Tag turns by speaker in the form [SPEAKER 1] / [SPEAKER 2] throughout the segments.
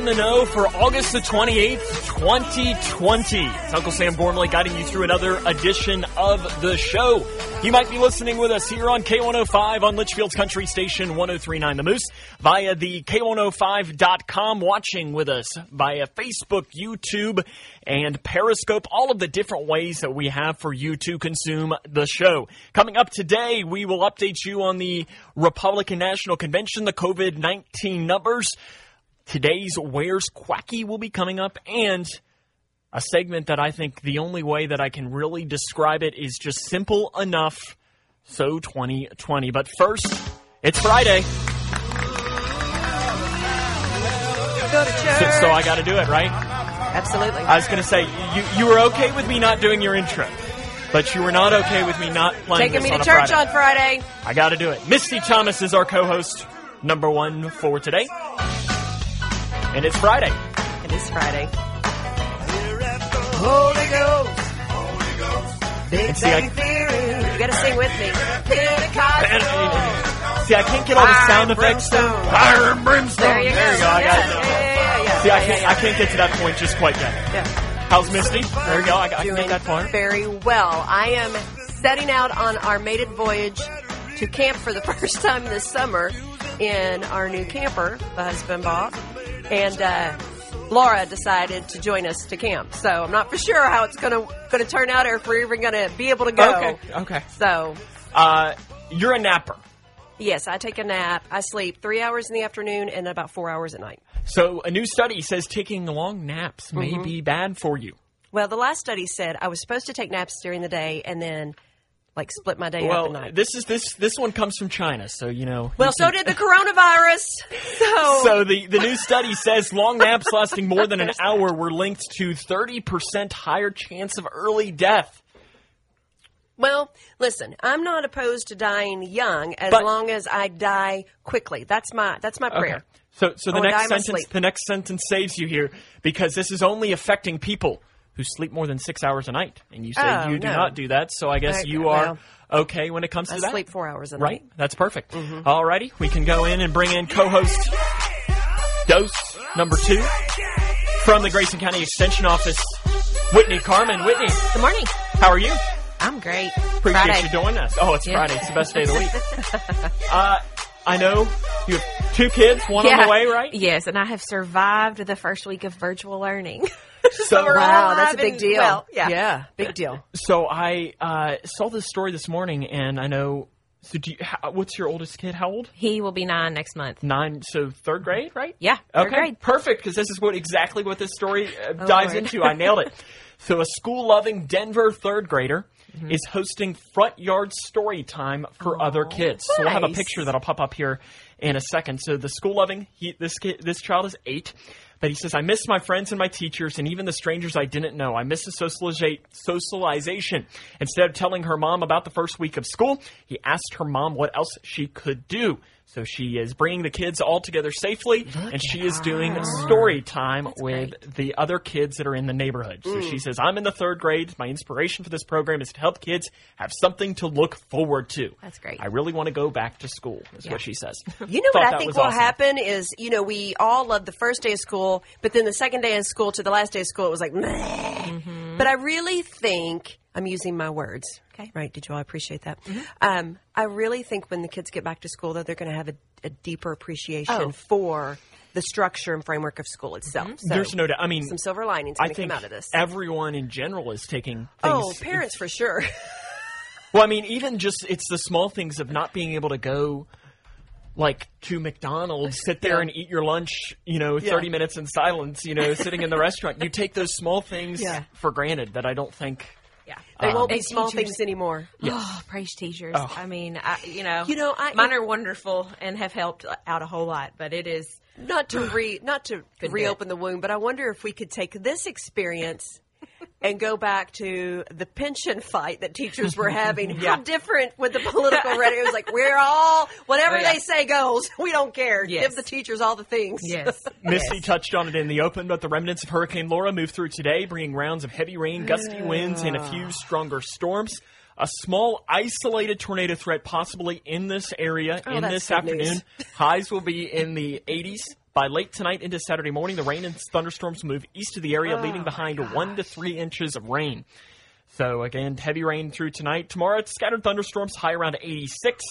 [SPEAKER 1] in the know for August the 28th, 2020. It's Uncle Sam Gormley guiding you through another edition of the show. You might be listening with us here on K105 on Leitchfield's Country Station 1039 The Moose via the K105.com, watching with us via Facebook, YouTube, and Periscope, all of the different ways that we have for you to consume the show. Coming up today, we will update you on the Republican National Convention, the COVID 19 numbers. Today's Where's Quacky will be coming up, and a segment that I think the only way that I can really describe it is just simple enough. So 2020. But first, it's Friday.
[SPEAKER 2] Go to church.
[SPEAKER 1] So, so I got to do it, right?
[SPEAKER 2] Absolutely.
[SPEAKER 1] I was going to say, you, you were okay with me not doing your intro, but you were not okay with me not playing
[SPEAKER 2] Taking me to church
[SPEAKER 1] Friday.
[SPEAKER 2] on Friday.
[SPEAKER 1] I got to do it. Misty Thomas is our co-host, number one for today, and it's Friday.
[SPEAKER 2] It is Friday.
[SPEAKER 3] Holy Ghost. Big
[SPEAKER 1] And see, I-
[SPEAKER 3] Bang Theory.
[SPEAKER 2] You got to sing with me.
[SPEAKER 3] Pentecostal.
[SPEAKER 1] See, I can't get all the sound
[SPEAKER 3] Fire and
[SPEAKER 1] effects though.
[SPEAKER 3] brimstone.
[SPEAKER 1] Fire and brimstone.
[SPEAKER 2] There you go.
[SPEAKER 1] There you go. I got it.
[SPEAKER 2] yeah, yeah, yeah,
[SPEAKER 1] See, I
[SPEAKER 2] yeah,
[SPEAKER 1] can't,
[SPEAKER 2] yeah,
[SPEAKER 1] I can't get to that point just quite yet.
[SPEAKER 2] yeah.
[SPEAKER 1] How's Misty? There you go. I, I can
[SPEAKER 2] Doing
[SPEAKER 1] get that far.
[SPEAKER 2] very well. I am setting out on our maiden voyage to camp for the first time this summer in our new camper the husband bought, and uh, Laura decided to join us to camp. So I'm not for sure how it's gonna gonna turn out, or if we're even gonna be able to go.
[SPEAKER 1] Okay. Okay.
[SPEAKER 2] So
[SPEAKER 1] Uh, you're a napper.
[SPEAKER 2] yes, I take a nap. I sleep three hours in the afternoon and about four hours at night.
[SPEAKER 1] So a new study says taking long naps may
[SPEAKER 2] Mm-hmm.
[SPEAKER 1] be bad for you.
[SPEAKER 2] Well, the last study said I was supposed to take naps during the day and then like split my day up
[SPEAKER 1] Well,
[SPEAKER 2] night.
[SPEAKER 1] this is this this one comes from China, so you know.
[SPEAKER 2] well,
[SPEAKER 1] you
[SPEAKER 2] so did the coronavirus. So,
[SPEAKER 1] So the, the new study says long naps lasting more than an hour were linked to 30% higher chance of early death.
[SPEAKER 2] well, listen, I'm not opposed to dying young as
[SPEAKER 1] But-
[SPEAKER 2] long as I die quickly. That's my that's my prayer.
[SPEAKER 1] So so the
[SPEAKER 2] I wanna die
[SPEAKER 1] next sentence the next sentence saves you here because this is only affecting people who sleep more than 6 hours a night and you say
[SPEAKER 2] Oh,
[SPEAKER 1] you do
[SPEAKER 2] no.
[SPEAKER 1] not do that. So I guess
[SPEAKER 2] I-
[SPEAKER 1] you are
[SPEAKER 2] well,
[SPEAKER 1] okay when it comes to
[SPEAKER 2] I
[SPEAKER 1] that.
[SPEAKER 2] sleep four hours a night. Right?
[SPEAKER 1] That's perfect.
[SPEAKER 2] Mm-hmm.
[SPEAKER 1] Alrighty, we can go in and bring in co-host dose number 2 from the Grayson County Extension Office, Whitney Carmen. Whitney,
[SPEAKER 4] Good morning.
[SPEAKER 1] how are you?
[SPEAKER 4] I'm great.
[SPEAKER 1] Appreciate
[SPEAKER 4] Friday.
[SPEAKER 1] you joining us. Oh, it's
[SPEAKER 4] Yeah.
[SPEAKER 1] Friday. It's the best day of the week. uh, I know you have two kids, one on the way, right?
[SPEAKER 4] Yes, and I have survived the first week of virtual learning.
[SPEAKER 1] So,
[SPEAKER 4] we're all
[SPEAKER 2] Wow, that's a big deal.
[SPEAKER 4] well, yeah.
[SPEAKER 2] yeah, big deal.
[SPEAKER 1] so I uh, saw this story this morning, and I know. So, do you, how, what's your oldest kid? How old?
[SPEAKER 4] He will be nine next month.
[SPEAKER 1] Nine. So, third grade, right?
[SPEAKER 4] Yeah, third
[SPEAKER 1] Okay,
[SPEAKER 4] grade.
[SPEAKER 1] perfect. Because this is what exactly what this story uh,
[SPEAKER 4] Oh,
[SPEAKER 1] dives
[SPEAKER 4] Lord.
[SPEAKER 1] into. I nailed it. So, a school-loving Denver third grader
[SPEAKER 4] Mm-hmm.
[SPEAKER 1] is hosting front yard story time for other kids. So, we'll have a picture that'll pop up here in a second. So, the school-loving he, this kid, this child is eight. But he says, I miss my friends and my teachers and even the strangers I didn't know. I miss the socializa- socialization. Instead of telling her mom about the first week of school, he asked her mom what else she could do. So she is bringing the kids all together safely, and she is doing story time with the other kids that are in the neighborhood. So she mm. says, I'm in the third grade. My inspiration for this program is to help kids have something to look forward to.
[SPEAKER 4] That's great.
[SPEAKER 1] I really want to go back to school, is what she says.
[SPEAKER 2] You know what I think will
[SPEAKER 1] awesome.
[SPEAKER 2] happen is, you know, we all love the first day of school, but then the second day of school to the last day of school, it was like, meh. Mm-hmm. But I really think I'm using my words.
[SPEAKER 4] Okay.
[SPEAKER 2] Right? Did you all appreciate that? Um, I really think when the kids get back to school, though, they're going to have a, a deeper appreciation
[SPEAKER 4] Oh.
[SPEAKER 2] for the structure and framework of school itself. So
[SPEAKER 1] There's no doubt. I mean,
[SPEAKER 2] some silver linings
[SPEAKER 1] I
[SPEAKER 2] going to
[SPEAKER 1] think
[SPEAKER 2] come out of this.
[SPEAKER 1] everyone in general is taking things.
[SPEAKER 2] oh, parents for sure.
[SPEAKER 1] Well, I mean, even just it's the small things of not being able to go like to McDonald's, sit there
[SPEAKER 2] Yeah.
[SPEAKER 1] and eat your lunch, you know, 30 minutes in silence, you know, sitting in the restaurant. You take those small things
[SPEAKER 2] Yeah.
[SPEAKER 1] for granted that I don't think
[SPEAKER 4] Yeah.
[SPEAKER 2] They um, won't be small
[SPEAKER 4] teachers-
[SPEAKER 2] things anymore.
[SPEAKER 4] Oh, praise teachers. I mean, I, you know,
[SPEAKER 2] You know, I-
[SPEAKER 4] mine are wonderful and have helped out a whole lot, but it is
[SPEAKER 2] not to re not to reopen the wound, but I wonder if we could take this experience and go back to the pension fight that teachers were having. How different with the political rhetoric? It was like we're all whatever
[SPEAKER 4] Oh, yeah.
[SPEAKER 2] they say goes. We don't care.
[SPEAKER 4] Yes.
[SPEAKER 2] Give the teachers all the things.
[SPEAKER 4] yes.
[SPEAKER 1] Misty touched on it in the open, but the remnants of Hurricane Laura moved through today, bringing rounds of heavy rain, gusty winds, and a few ah. stronger storms. A small isolated tornado threat possibly in this area oh,
[SPEAKER 2] in
[SPEAKER 1] this afternoon.
[SPEAKER 2] news.
[SPEAKER 1] Highs will be in the 80s By late tonight into Saturday morning, the rain and thunderstorms move east of the area,
[SPEAKER 2] Oh,
[SPEAKER 1] leaving behind one to three inches of rain. So again, heavy rain through tonight. Tomorrow, it's scattered thunderstorms, high around 86,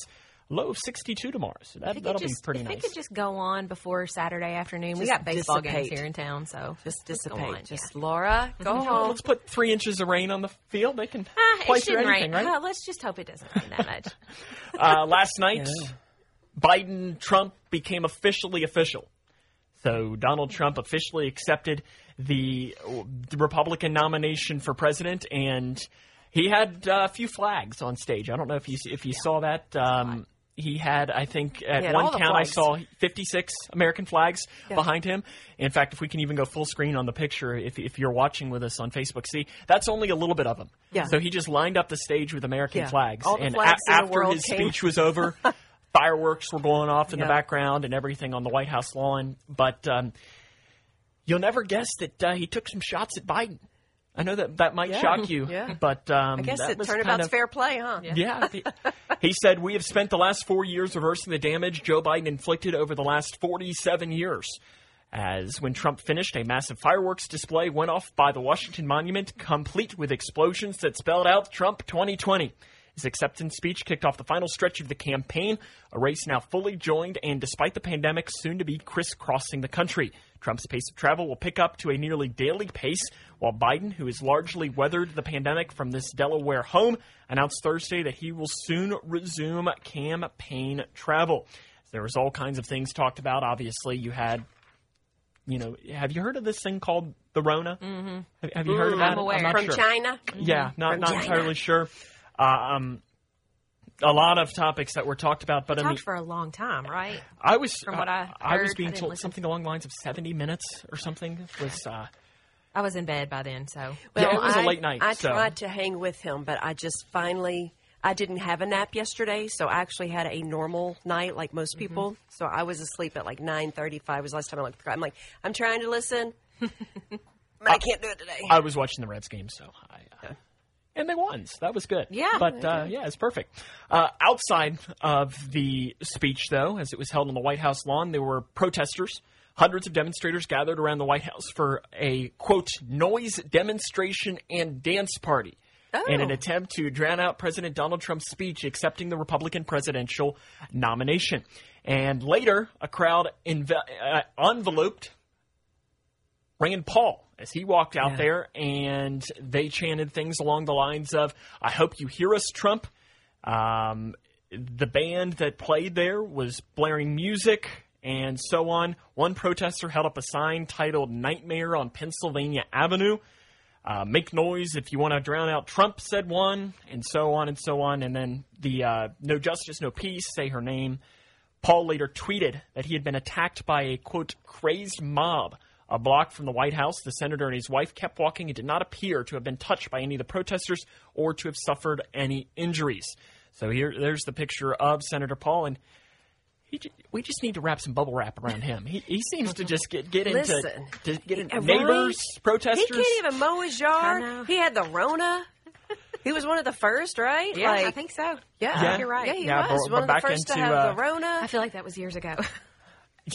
[SPEAKER 1] low of 62 tomorrow. So that,
[SPEAKER 4] If it
[SPEAKER 1] that'll
[SPEAKER 4] could just,
[SPEAKER 1] be pretty
[SPEAKER 4] if
[SPEAKER 1] nice.
[SPEAKER 4] it could just go on before Saturday afternoon. we got baseball games here in town, so
[SPEAKER 2] Just
[SPEAKER 4] let's go
[SPEAKER 2] dissipate.
[SPEAKER 4] on,
[SPEAKER 2] Just
[SPEAKER 4] yeah.
[SPEAKER 2] Laura, go
[SPEAKER 1] Well,
[SPEAKER 2] home.
[SPEAKER 1] let's put three inches of rain on the field. They can
[SPEAKER 4] Ah,
[SPEAKER 1] play
[SPEAKER 4] it
[SPEAKER 1] through
[SPEAKER 4] shouldn't
[SPEAKER 1] anything,
[SPEAKER 4] rain.
[SPEAKER 1] right?
[SPEAKER 4] Uh, let's just hope it doesn't rain that much.
[SPEAKER 1] Uh, last night, Biden Trump became officially official. So Donald Trump officially accepted the Republican nomination for president, and he had uh, a few flags on stage. I don't know if you if you saw that. Um, he had, I think, at one count, I saw 56 American flags behind him. In fact, if we can even go full screen on the picture, if, if you're watching with us on Facebook, see, that's only a little bit of them.
[SPEAKER 2] Yeah.
[SPEAKER 1] So he just lined up the stage with American
[SPEAKER 2] Yeah.
[SPEAKER 1] flags.
[SPEAKER 2] All
[SPEAKER 1] and
[SPEAKER 2] flags the
[SPEAKER 1] after his
[SPEAKER 2] came-
[SPEAKER 1] speech was over, fireworks were going off in the background and everything on the White House lawn. But um, you'll never guess that uh, he took some shots at Biden. I know that that might
[SPEAKER 2] Yeah.
[SPEAKER 1] shock you,
[SPEAKER 2] Yeah.
[SPEAKER 1] but um,
[SPEAKER 2] I guess
[SPEAKER 1] that
[SPEAKER 2] it turnabout's
[SPEAKER 1] of,
[SPEAKER 2] fair play, huh?
[SPEAKER 1] yeah. he, he said, We have spent the last four years reversing the damage Joe Biden inflicted over the last 47 years. As when Trump finished, a massive fireworks display went off by the Washington Monument, complete with explosions that spelled out Trump 2020. His acceptance speech kicked off the final stretch of the campaign, a race now fully joined and, despite the pandemic, soon to be crisscrossing the country. Trump's pace of travel will pick up to a nearly daily pace, while Biden, who has largely weathered the pandemic from this Delaware home, announced Thursday that he will soon resume campaign travel. There was all kinds of things talked about. Obviously, you had, you know, have you heard of this thing called the Rona? Mm-hmm. Have, have you heard of that?
[SPEAKER 4] I'm aware.
[SPEAKER 1] not
[SPEAKER 2] From
[SPEAKER 1] sure.
[SPEAKER 2] China.
[SPEAKER 1] Yeah, not
[SPEAKER 2] From
[SPEAKER 1] not
[SPEAKER 2] China.
[SPEAKER 1] entirely sure. Uh, um, a lot of topics that were talked about, but I mean,
[SPEAKER 4] Talked for a long time, right?
[SPEAKER 1] I was
[SPEAKER 4] from what I
[SPEAKER 1] I was being
[SPEAKER 4] I
[SPEAKER 1] told
[SPEAKER 4] listen.
[SPEAKER 1] something along the lines of seventy minutes or something was. Uh,
[SPEAKER 4] I was in bed by then, so
[SPEAKER 1] Yeah, it was a
[SPEAKER 2] I-
[SPEAKER 1] late night,
[SPEAKER 2] I
[SPEAKER 1] so-
[SPEAKER 2] tried to hang with him, but I just finally I didn't have a nap yesterday, so I actually had a normal night like most
[SPEAKER 1] Mm-hmm.
[SPEAKER 2] people. So I was asleep at like nine thirty five was the last time I looked. at the clock. I'm like, I'm trying to listen, but I can't do it today.
[SPEAKER 1] I was watching the Reds game, so I. And they won. So that was good.
[SPEAKER 4] Yeah.
[SPEAKER 1] But uh, yeah, it's perfect. Uh, outside of the speech, though, as it was held on the White House lawn, there were protesters. Hundreds of demonstrators gathered around the White House for a quote noise demonstration and dance party. In an
[SPEAKER 2] Oh.
[SPEAKER 1] attempt to drown out President Donald Trump's speech accepting the Republican presidential nomination. And later, a crowd uh, enveloped Rand Paul as he walked out
[SPEAKER 2] Yeah.
[SPEAKER 1] there and they chanted things along the lines of, I hope you hear us, Trump. Um, the band that played there was blaring music and so on. One protester held up a sign titled Nightmare on Pennsylvania Avenue. Uh, make noise if you want to drown out Trump, said one, and so on and so on. And then the uh, No Justice, No Peace, say her name. Paul later tweeted that he had been attacked by a quote crazed mob a block from the White House. The senator and his wife kept walking and did not appear to have been touched by any of the protesters or to have suffered any injuries. So here, there's the picture of Senator Paul, and he, we just need to wrap some bubble wrap around him. He, he seems to just get get into
[SPEAKER 2] Listen.
[SPEAKER 1] to get into
[SPEAKER 2] Right?
[SPEAKER 1] neighbors, protesters.
[SPEAKER 2] He can't even mow his yard. He had the Rona. he was one of the first, right?
[SPEAKER 4] yeah,
[SPEAKER 2] like,
[SPEAKER 4] I think so.
[SPEAKER 2] Yeah,
[SPEAKER 4] I think you're right.
[SPEAKER 2] Yeah, he
[SPEAKER 1] Yeah,
[SPEAKER 2] was
[SPEAKER 1] but-
[SPEAKER 2] one of the
[SPEAKER 1] back
[SPEAKER 2] first to have
[SPEAKER 1] uh,
[SPEAKER 2] the Rona.
[SPEAKER 4] I feel like that was years ago.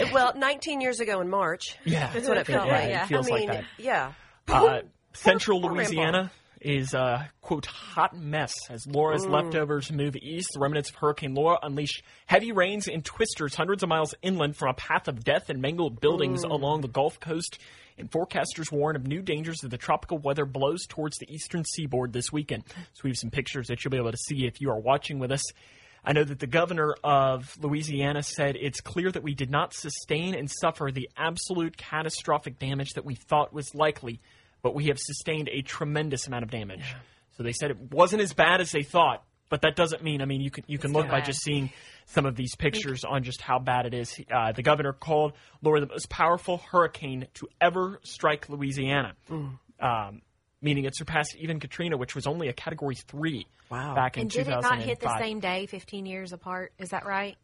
[SPEAKER 2] well, 19 years ago in March.
[SPEAKER 1] Yeah,
[SPEAKER 2] That's what it felt
[SPEAKER 1] yeah,
[SPEAKER 2] like.
[SPEAKER 1] It feels
[SPEAKER 2] I mean,
[SPEAKER 1] like that.
[SPEAKER 2] yeah.
[SPEAKER 1] Uh, Central Louisiana is a quote hot mess as Laura's mm. leftovers move east. The remnants of Hurricane Laura unleash heavy rains and twisters hundreds of miles inland from a path of death and mangled buildings mm. along the Gulf Coast. And forecasters warn of new dangers as the tropical weather blows towards the eastern seaboard this weekend. So we have some pictures that you'll be able to see if you are watching with us. I know that the governor of Louisiana said it's clear that we did not sustain and suffer the absolute catastrophic damage that we thought was likely, but we have sustained a tremendous amount of damage. So they said it wasn't as bad as they thought, but that doesn't mean. I mean, you can you can look by just seeing some of these pictures on just how bad it is. Uh, the governor called Laura the most powerful hurricane to ever strike Louisiana. Um, meaning it surpassed even Katrina, which was only a Category Three
[SPEAKER 2] Wow.
[SPEAKER 1] back in
[SPEAKER 4] and did it
[SPEAKER 1] 2005.
[SPEAKER 4] not hit the same day, 15 years apart? Is that right?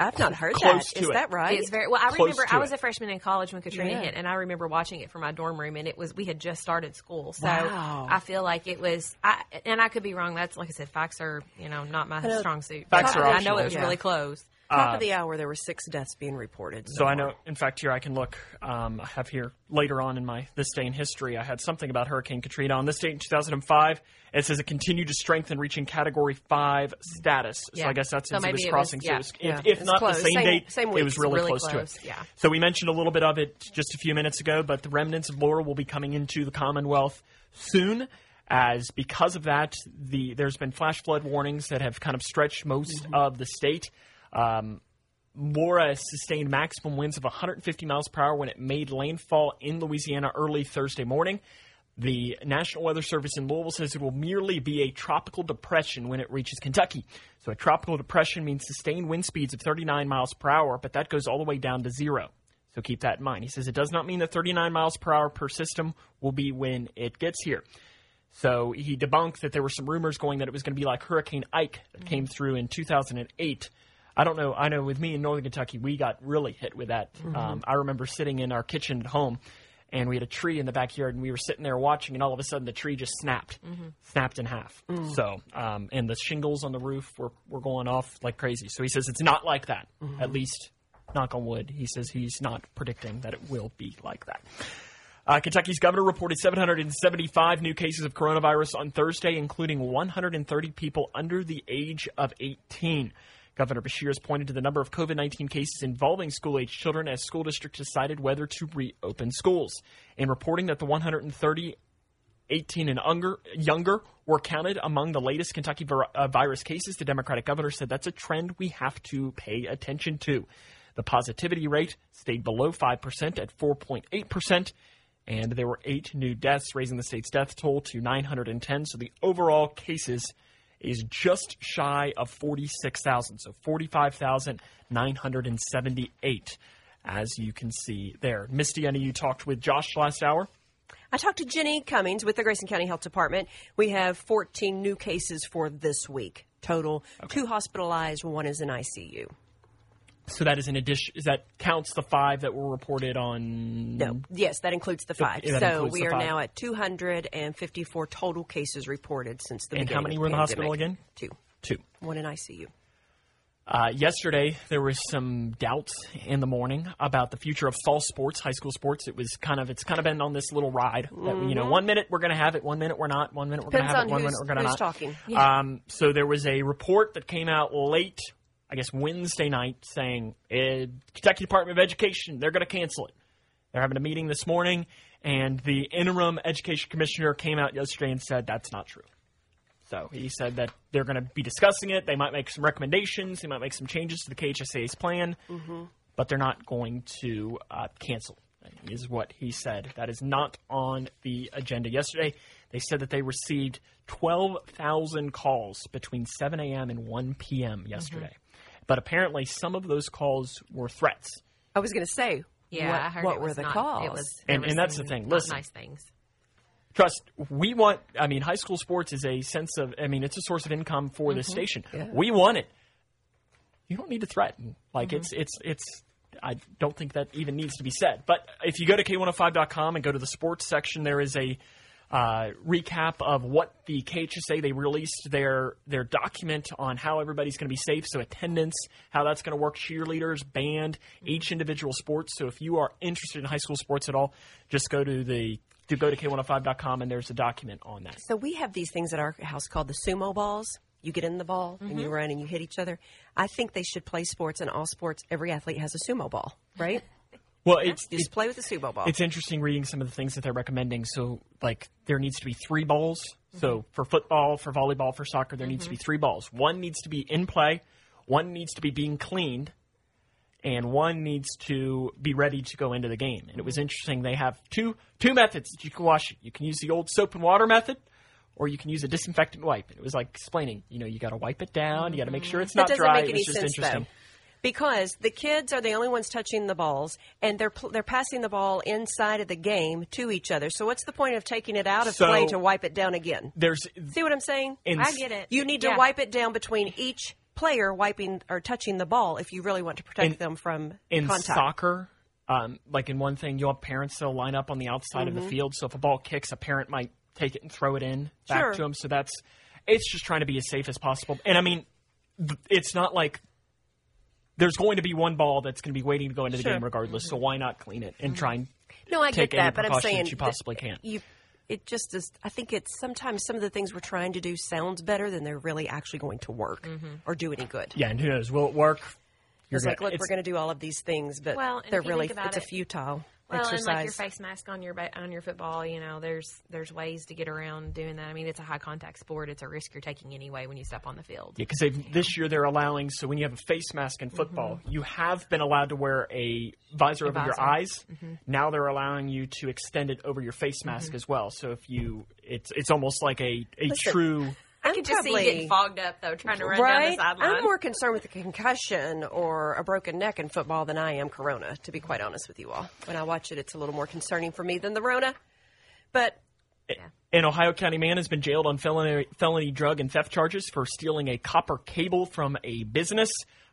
[SPEAKER 2] I've not heard
[SPEAKER 1] Close
[SPEAKER 2] that.
[SPEAKER 1] it.
[SPEAKER 2] that right?
[SPEAKER 4] It's very well. I
[SPEAKER 1] Close
[SPEAKER 4] remember I was
[SPEAKER 1] it.
[SPEAKER 4] a freshman in college when Katrina
[SPEAKER 2] Yeah.
[SPEAKER 4] hit, and I remember watching it from my dorm room, and it was we had just started school, so
[SPEAKER 2] Wow.
[SPEAKER 4] I feel like it was. I and I could be wrong. That's like I said, facts are you know not my
[SPEAKER 2] uh,
[SPEAKER 4] strong suit.
[SPEAKER 1] Facts
[SPEAKER 4] But
[SPEAKER 1] are
[SPEAKER 4] I know it was
[SPEAKER 2] Yeah.
[SPEAKER 4] really close.
[SPEAKER 2] Top of the hour, there were six deaths being reported.
[SPEAKER 1] So I know, in fact, here I can look. Um, I have here later on in my this day in history, I had something about Hurricane Katrina on this date in 2005. It says it continued to strengthen, reaching Category Five status.
[SPEAKER 4] Yeah.
[SPEAKER 1] So I guess that's
[SPEAKER 4] So
[SPEAKER 1] since it was
[SPEAKER 4] maybe it
[SPEAKER 1] crossing.
[SPEAKER 4] was-
[SPEAKER 1] so
[SPEAKER 4] yeah.
[SPEAKER 1] it was-
[SPEAKER 2] Yeah,
[SPEAKER 1] if, not
[SPEAKER 2] close.
[SPEAKER 1] the same,
[SPEAKER 2] Same-
[SPEAKER 1] date,
[SPEAKER 2] same
[SPEAKER 1] it was really,
[SPEAKER 4] Really
[SPEAKER 1] close, to
[SPEAKER 4] close,
[SPEAKER 1] it.
[SPEAKER 4] yeah.
[SPEAKER 1] So we mentioned a little bit of it just a few minutes ago, but the remnants of Laura will be coming into the Commonwealth soon. As because of that, the there's been flash flood warnings that have kind of stretched most of the state. Um, sustained maximum winds of 150 miles per hour when it made landfall in Louisiana early Thursday morning. The National Weather Service in Louisville says it will merely be a tropical depression when it reaches Kentucky. So a tropical depression means sustained wind speeds of 39 miles per hour, but that goes all the way down to zero. So keep that in mind. He says it does not mean that 39 miles per hour per system will be when it gets here. So he debunked that there were some rumors going that it was going to be like Hurricane Ike that came through in 2008. I don't know. I know with me in Northern Kentucky, we got really hit with that. Um, I remember sitting in our kitchen at home, and we had a tree in the backyard, and we were sitting there watching, and all of a sudden the tree just snapped, snapped in half. So, um, and the shingles on the roof were, were going off like crazy. So he says it's not like that. At least, knock on wood, he says he's not predicting that it will be like that. Uh, Kentucky's governor reported 775 new cases of coronavirus on Thursday, including 130 people under the age of 18. Governor Beshear has pointed to the number of COVID 19 cases involving school age children as school districts decided whether to reopen schools. In reporting that the 130 18 and younger, younger were counted among the latest Kentucky uh, virus cases. The Democratic governor said that's a trend we have to pay attention to. The positivity rate stayed below 5% at 4.8%, and there were eight new deaths, raising the state's death toll to 910. So the overall cases is just shy of 46,000. So 45,978, as you can see there. Misty, I know you talked with Josh last hour.
[SPEAKER 2] I talked to Jenny Cummings with the Grayson County Health Department. We have 14 new cases for this week total. Two hospitalized, one is in ICU.
[SPEAKER 1] So that is an addition. Is that counts the five that were reported on?
[SPEAKER 2] No, yes, that includes the five.
[SPEAKER 1] that
[SPEAKER 2] so we are
[SPEAKER 1] five.
[SPEAKER 2] now at 254 total cases reported since the
[SPEAKER 1] And
[SPEAKER 2] beginning.
[SPEAKER 1] how many were in the hospital again?
[SPEAKER 2] Two.
[SPEAKER 1] Two.
[SPEAKER 2] One in ICU.
[SPEAKER 1] Uh, yesterday, there was some doubts in the morning about the future of fall sports, high school sports. It was kind of it's kind of been on this little ride that you know, one minute we're going to have it, one minute we're not, one minute we're going to
[SPEAKER 2] Mm-hmm.
[SPEAKER 1] Have it, one minute we're going to not.
[SPEAKER 2] talking.
[SPEAKER 1] Um, so there was a report that came out late, I guess Wednesday night, saying Kentucky Department of Education they're going to cancel it. They're having a meeting this morning, and the interim education commissioner came out yesterday and said that's not true. So he said that they're going to be discussing it. They might make some recommendations. They might make some changes to the KHSAA's plan, but they're not going to uh, cancel. Is what he said. That is not on the agenda. Yesterday, they said that they received 12,000 calls between 7 a.m. and 1 p.m. yesterday. But apparently, some of those calls were threats.
[SPEAKER 2] I was going to say,
[SPEAKER 4] Yeah,
[SPEAKER 2] what,
[SPEAKER 4] I heard
[SPEAKER 2] what
[SPEAKER 4] it
[SPEAKER 2] were
[SPEAKER 4] was
[SPEAKER 2] the
[SPEAKER 4] not,
[SPEAKER 2] calls?
[SPEAKER 4] It was,
[SPEAKER 1] And- and that's the
[SPEAKER 4] some
[SPEAKER 1] thing. Listen.
[SPEAKER 4] nice things.
[SPEAKER 1] trust we want i mean high school sports is a sense of i mean it's a source of income for
[SPEAKER 2] Mm-hmm.
[SPEAKER 1] the station we want it you don't need to threaten like it's it's it's i don't think that even needs to be said but if you go to k105.com and go to the sports section there is a uh, recap of what the KHSAA they released their their document on how everybody's going to be safe. So attendance, how that's going to work, cheerleaders, band, each individual sports. So if you are interested in high school sports at all, just go to the to go to k105.com and there's a document on that.
[SPEAKER 2] So we have these things at our house called the sumo balls. You get in the ball and
[SPEAKER 1] Mm-hmm.
[SPEAKER 2] you run and you hit each other. I think they should play sports and all sports. Every athlete has a sumo ball, right?
[SPEAKER 1] Well, it's
[SPEAKER 2] just play with the sumo ball.
[SPEAKER 1] It's interesting reading some of the things that they're recommending. So, like, there needs to be three balls. So, mm-hmm. for football, for volleyball, for soccer, there needs to be mm-hmm. three balls. One needs to be in play, one needs to be being cleaned, and one needs to be ready to go into the game. And it was mm-hmm. interesting. They have two two methods that you can wash it. You can use the old soap and water method. Or you can use a disinfectant wipe. It was like explaining, you know, you got to wipe it down. You got to make sure it's
[SPEAKER 2] That
[SPEAKER 1] not
[SPEAKER 2] doesn't
[SPEAKER 1] dry.
[SPEAKER 2] make any
[SPEAKER 1] was just
[SPEAKER 2] sense
[SPEAKER 1] interesting.
[SPEAKER 2] though. Because the kids are the only ones touching the balls, and they're pl- they're passing the ball inside of the game to each other. So what's the point of taking it out of
[SPEAKER 1] So-
[SPEAKER 2] play to wipe it down again?
[SPEAKER 1] There's
[SPEAKER 2] See what I'm saying?
[SPEAKER 1] in
[SPEAKER 4] I get it.
[SPEAKER 2] You need to
[SPEAKER 4] Yeah.
[SPEAKER 2] wipe it down between each player wiping or touching the ball if you really want to protect
[SPEAKER 1] In-
[SPEAKER 2] them from
[SPEAKER 1] in
[SPEAKER 2] contact.
[SPEAKER 1] soccer, um, like in one thing, you'll have parents that'll line up on the outside of
[SPEAKER 2] Mm-hmm.
[SPEAKER 1] the field. So if a ball kicks, a parent might take it and throw it in back
[SPEAKER 2] Sure.
[SPEAKER 1] to them. So that's it's just trying to be as safe as possible. And I mean, th- it's not like there's going to be one ball that's going to be waiting to go into the
[SPEAKER 2] Sure.
[SPEAKER 1] game regardless. So why not clean it and try and
[SPEAKER 2] No, I
[SPEAKER 1] take
[SPEAKER 2] get
[SPEAKER 1] any
[SPEAKER 2] that, but I'm
[SPEAKER 1] precautions
[SPEAKER 2] saying
[SPEAKER 1] you
[SPEAKER 2] that
[SPEAKER 1] possibly can.
[SPEAKER 2] You, it just is. I think it's sometimes some of the things we're trying to do sounds better than they're really actually going to work or do any good.
[SPEAKER 1] yeah, and who knows? Will it work? You're
[SPEAKER 2] It's like,
[SPEAKER 1] gonna-
[SPEAKER 2] look,
[SPEAKER 1] it's-
[SPEAKER 2] we're going to do all of these things, but
[SPEAKER 4] Well,
[SPEAKER 2] they're really
[SPEAKER 4] think about
[SPEAKER 2] it's a futile
[SPEAKER 4] Well,
[SPEAKER 2] exercise.
[SPEAKER 4] and like your face mask on your ba- on your football, you know, there's there's ways to get around doing that. I mean, it's a high contact sport. It's a risk you're taking anyway when you step on the field.
[SPEAKER 1] Yeah, because this year they're allowing. So when you have a face mask in football, mm-hmm. you have been allowed to wear a visor over your
[SPEAKER 4] visor.
[SPEAKER 1] eyes. Mm-hmm. Now they're allowing you to extend it over your face mask mm-hmm. as well. So if you, it's it's almost like a a
[SPEAKER 2] Listen,
[SPEAKER 1] true.
[SPEAKER 4] I
[SPEAKER 2] I'm
[SPEAKER 4] could just see you getting fogged up though, trying to run down the
[SPEAKER 2] right?
[SPEAKER 4] sideline.
[SPEAKER 2] I'm more concerned with a concussion or a broken neck in football than I am Corona. To be quite honest with you all, when I watch it, it's a little more concerning for me than the Rona. But
[SPEAKER 1] An Ohio County man has been jailed on felony, felony drug and theft charges for stealing a copper cable from a business.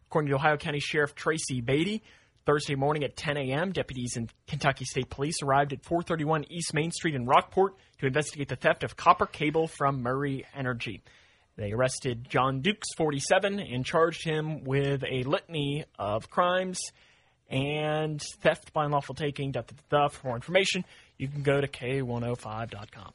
[SPEAKER 1] According to Ohio County Sheriff Tracy Beatty, Thursday morning at 10 a.m., deputies in Kentucky State Police arrived at 431 East Main Street in Rockport to investigate the theft of copper cable from Murray Energy. They arrested John Dukes, 47, and charged him with a litany of crimes and theft by unlawful taking. Da, da, da. For more information, you can go to k105.com.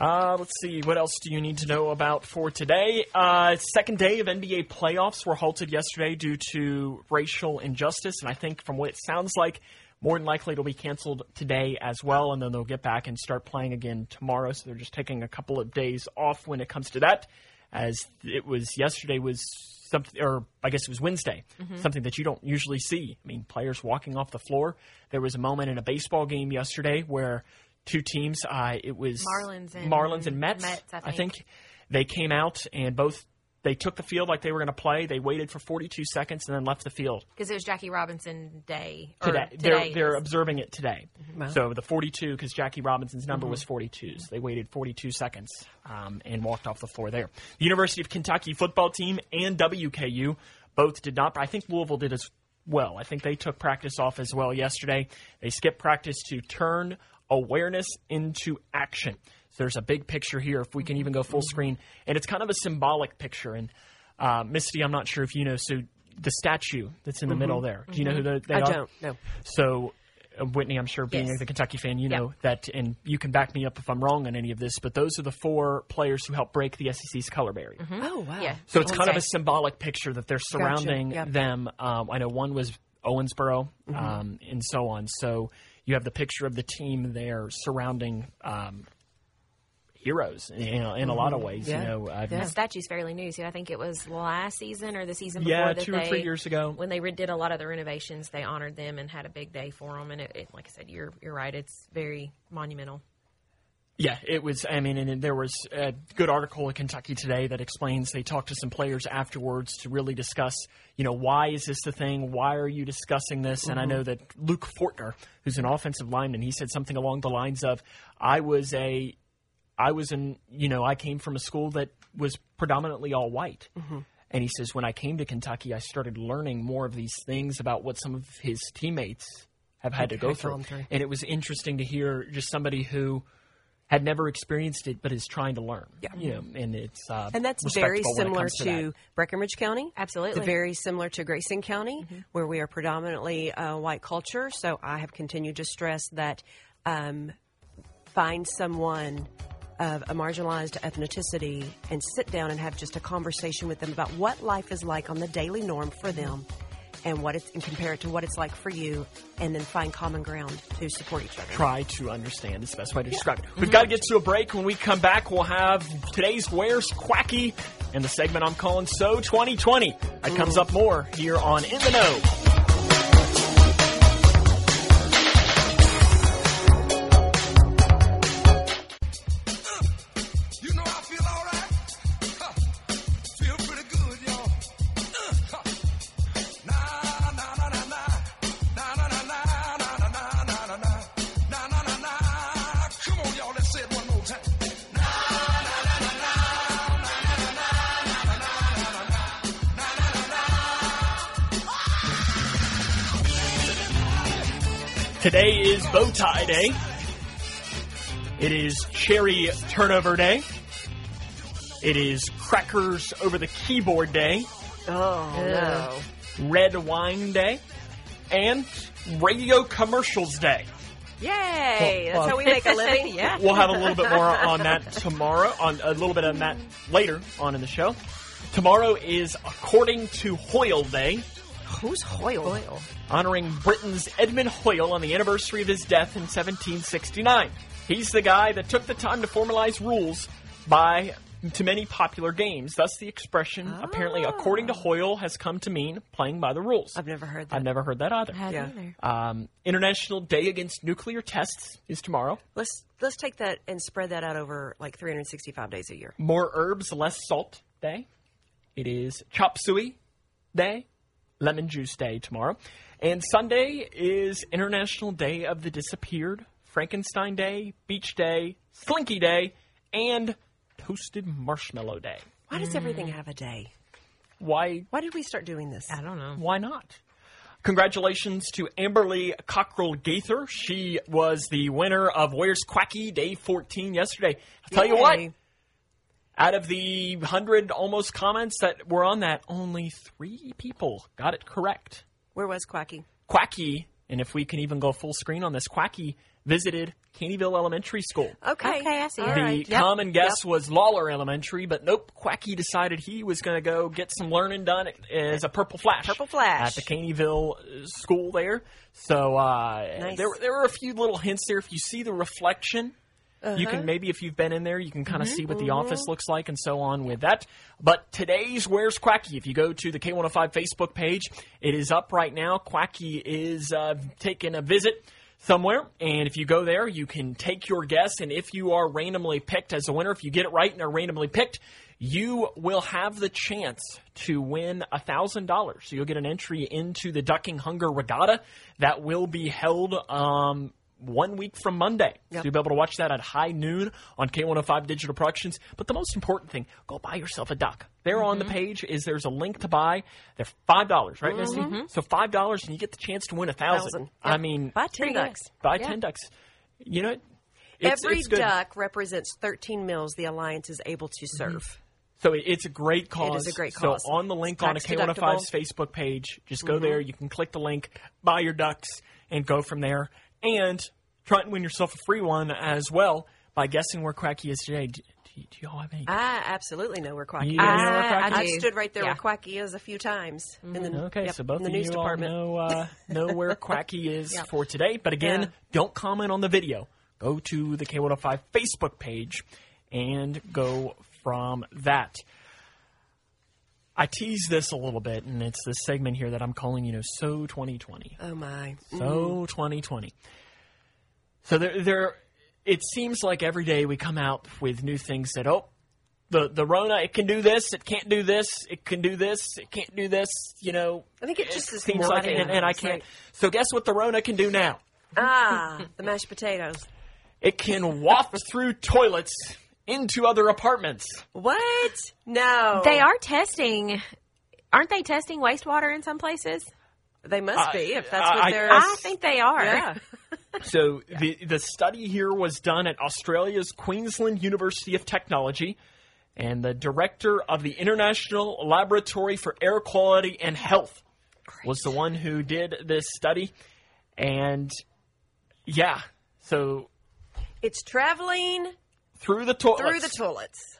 [SPEAKER 1] Uh, let's see. What else do you need to know about for today? Uh, second day of NBA playoffs were halted yesterday due to racial injustice, and I think from what it sounds like, more than likely it'll be canceled today as well, and then they'll get back and start playing again tomorrow. So they're just taking a couple of days off when it comes to that, as it was yesterday was something, or I guess it was Wednesday, something that you don't usually see. I mean, players walking off the floor. There was a moment in a baseball game yesterday where two teams, uh, it was
[SPEAKER 4] Marlins and
[SPEAKER 1] Marlins and Mets.
[SPEAKER 4] Mets, I
[SPEAKER 1] I
[SPEAKER 4] think.
[SPEAKER 1] think they came out and both they took the field like they were going to play. They waited for 42 seconds and then left the field
[SPEAKER 4] because it was Jackie Robinson Day. Or
[SPEAKER 1] today.
[SPEAKER 4] today
[SPEAKER 1] They're they're observing it today.
[SPEAKER 2] Wow.
[SPEAKER 1] So the 42 because Jackie Robinson's number was 42. So they waited 42 seconds um, and walked off the floor there. The University of Kentucky football team and WKU both did not. I think Louisville did as well. I think they took practice off as well yesterday. They skipped practice to turn awareness into action. So there's a big picture here. If we can even go full screen, and it's kind of a symbolic picture. And uh, Misty, I'm not sure if you know. So the statue that's in the middle there. Do you know who the, they
[SPEAKER 2] I
[SPEAKER 1] are?
[SPEAKER 2] don't know.
[SPEAKER 1] So, uh, Whitney, I'm sure being
[SPEAKER 2] Yes.
[SPEAKER 1] the Kentucky fan, you know that, and you can back me up if I'm wrong on any of this, but those are the four players who helped break the SEC's color barrier.
[SPEAKER 2] Oh wow!
[SPEAKER 4] Yeah.
[SPEAKER 1] So it's kind of a symbolic picture that they're surrounding
[SPEAKER 2] Yep.
[SPEAKER 1] them. Um, I know one was Owensboro,
[SPEAKER 2] Mm-hmm.
[SPEAKER 1] um, and so on. So you have the picture of the team there surrounding um, heroes in, in, a- in a lot of ways.
[SPEAKER 2] Mm-hmm. Yeah.
[SPEAKER 1] You know, uh,
[SPEAKER 2] Yeah.
[SPEAKER 4] That statue's fairly new. So I think it was last season or the season
[SPEAKER 1] Yeah,
[SPEAKER 4] before that
[SPEAKER 1] two or three years ago.
[SPEAKER 4] when they re- did a lot of the renovations. They honored them and had a big day for them. And it, it, like I said, you're you're right. It's very monumental.
[SPEAKER 1] Yeah, it was. I mean, and there was a good article in Kentucky Today that explains they talked to some players afterwards to really discuss, you know, why is this the thing? Why are you discussing this? And I know that Luke Fortner, who's an offensive lineman, he said something along the lines of, "I was a, I was in, you know, I came from a school that was predominantly all white." And he says, when I came to Kentucky, I started learning more of these things about what some of his teammates have had to go through.
[SPEAKER 2] through.
[SPEAKER 1] And it was interesting to hear just somebody who had never experienced it but is trying to learn.
[SPEAKER 2] Yeah.
[SPEAKER 1] You know, and it's uh,
[SPEAKER 2] And that's very
[SPEAKER 1] respectable when it
[SPEAKER 2] similar
[SPEAKER 1] to,
[SPEAKER 2] to. Breckinridge County.
[SPEAKER 4] Absolutely.
[SPEAKER 2] Very similar to Grayson County, where we are predominantly uh, white culture. So I have continued to stress that um, find someone of a marginalized ethnicity and sit down and have just a conversation with them about what life is like on the daily norm for them and what it's and compare it to what it's like for you and then find common ground to support each other.
[SPEAKER 1] Try to understand is the best way to describe it. We've mm-hmm. got to get to a break. When we come back, we'll have today's Where's Quacky and the segment I'm calling So 2020. That comes mm. up more here on In the Know. Day. It is cherry turnover day. It is crackers over the keyboard day.
[SPEAKER 2] Oh, no.
[SPEAKER 1] Red Wine Day, and Radio Commercials Day.
[SPEAKER 2] Yay!
[SPEAKER 1] Well,
[SPEAKER 2] That's how we make a living.
[SPEAKER 4] yeah.
[SPEAKER 1] We'll have a little bit more on that tomorrow, on a little bit on that later on in the show. Tomorrow is According to Hoyle Day,
[SPEAKER 2] Who's Hoyle? Hoyle?
[SPEAKER 1] honoring Britain's Edmund Hoyle on the anniversary of his death in 1769. He's the guy that took the time to formalize rules by to many popular games. Thus, the expression, apparently, according to Hoyle, has come to mean playing by the rules.
[SPEAKER 2] I've never heard that.
[SPEAKER 1] I've never heard that either.
[SPEAKER 4] Hadn't
[SPEAKER 2] Yeah.
[SPEAKER 4] either.
[SPEAKER 1] Um, International Day Against Nuclear Tests is tomorrow.
[SPEAKER 2] Let's let's take that and spread that out over like 365 days a year.
[SPEAKER 1] More herbs, less salt day. It is Chop Suey Day, Lemon Juice Day tomorrow. And Sunday is International Day of the Disappeared, Frankenstein Day, Beach Day, Slinky Day, and Toasted Marshmallow Day.
[SPEAKER 2] Why does everything have a day?
[SPEAKER 1] Why
[SPEAKER 2] Why did we start doing this?
[SPEAKER 4] I don't know.
[SPEAKER 1] why not? Congratulations to Amberly Cockrell Gaither. She was the winner of Where's Quacky Day 14 yesterday. I'll tell you what,
[SPEAKER 2] Yay.
[SPEAKER 1] Out of the 100 almost comments that were on that, only three people got it correct.
[SPEAKER 2] Where was Quacky?
[SPEAKER 1] Quacky, and if we can even go full screen on this, Quacky visited Caneyville Elementary School.
[SPEAKER 2] Okay.
[SPEAKER 4] Okay, I see
[SPEAKER 2] All.
[SPEAKER 1] The
[SPEAKER 2] right. Yep.
[SPEAKER 1] common guess was Lawler Elementary, but nope. Quacky decided he was going to go get some learning done as a Purple Flash.
[SPEAKER 2] Purple Flash.
[SPEAKER 1] at the Caneyville uh, school there. So uh,
[SPEAKER 2] Nice.
[SPEAKER 1] there, there were a few little hints there. If you see the reflection, you
[SPEAKER 2] Uh-huh.
[SPEAKER 1] can maybe if you've been in there, you can
[SPEAKER 2] Mm-hmm.
[SPEAKER 1] kind of see what the office looks like and so on with that. But today's Where's Quacky? If you go to the K105 Facebook page, it is up right now. Quacky is uh, taking a visit somewhere, and if you go there, you can take your guess. And if you are randomly picked as a winner, if you get it right and are randomly picked, you will have the chance to win $1,000. So you'll get an entry into the Ducking Hunger Regatta that will be held um, one week from Monday. So you'll be able to watch that at high noon on K105 Digital Productions. But the most important thing, go buy yourself a duck. There on the mm-hmm. page is there's a link to buy. They're five dollars, right, Misty? Mm-hmm. So five dollars and you get the chance to win a thousand.
[SPEAKER 2] Thousand.
[SPEAKER 1] I mean,
[SPEAKER 2] Buy 10
[SPEAKER 4] Pretty
[SPEAKER 2] ducks.
[SPEAKER 1] buy
[SPEAKER 4] Yeah.
[SPEAKER 1] ten ducks. You know, it's,
[SPEAKER 2] Every
[SPEAKER 1] it's good.
[SPEAKER 2] duck represents 13 meals the Alliance is able to mm-hmm. serve.
[SPEAKER 1] So it's a great cause.
[SPEAKER 2] It is a great cause.
[SPEAKER 1] So on the link
[SPEAKER 2] It's
[SPEAKER 1] on a
[SPEAKER 2] tax
[SPEAKER 1] K105's Facebook page, just go there. You can click the link, buy your ducks, and go from there. And try and win yourself a free one as well by guessing where Quacky is today. Do, do, do y'all have any?
[SPEAKER 2] I absolutely know where Quacky
[SPEAKER 1] You
[SPEAKER 2] is.
[SPEAKER 1] know where
[SPEAKER 4] I-
[SPEAKER 1] Quacky
[SPEAKER 4] I
[SPEAKER 2] I've stood right there
[SPEAKER 4] Yeah.
[SPEAKER 2] where Quacky is a few times in the
[SPEAKER 1] Okay,
[SPEAKER 2] yep,
[SPEAKER 1] so both
[SPEAKER 2] in the
[SPEAKER 1] of
[SPEAKER 2] news
[SPEAKER 1] you
[SPEAKER 2] department.
[SPEAKER 1] all know uh, know where Quacky is
[SPEAKER 2] Yep.
[SPEAKER 1] for today. But again,
[SPEAKER 2] Yeah.
[SPEAKER 1] don't comment on the video. Go to the K105 Facebook page and go from that. I tease this a little bit, and it's this segment here that I'm calling, you know, So 2020.
[SPEAKER 2] Oh my!
[SPEAKER 1] So 2020. So there, there, it seems like every day we come out with new things that oh, the the Rona it can do this, it can't do this, it can do this, it can't do this. You know,
[SPEAKER 2] I think it just
[SPEAKER 1] seems like, and, and I can't.
[SPEAKER 2] like-
[SPEAKER 1] So guess what the Rona can do now?
[SPEAKER 2] Ah, the mashed potatoes.
[SPEAKER 1] It can waft through toilets into other apartments.
[SPEAKER 2] What? No,
[SPEAKER 4] They are testing. Aren't they testing wastewater in some places?
[SPEAKER 2] They must
[SPEAKER 1] I-
[SPEAKER 2] be if that's
[SPEAKER 1] I-
[SPEAKER 2] what
[SPEAKER 1] I-
[SPEAKER 2] they're.
[SPEAKER 4] I think they are.
[SPEAKER 2] yeah.
[SPEAKER 1] So the the study here was done at Australia's Queensland University of Technology, and the director of the International Laboratory for Air Quality and Health was the one who did this study, and yeah, so
[SPEAKER 2] It's traveling
[SPEAKER 1] through the toilets,
[SPEAKER 2] through the toilets.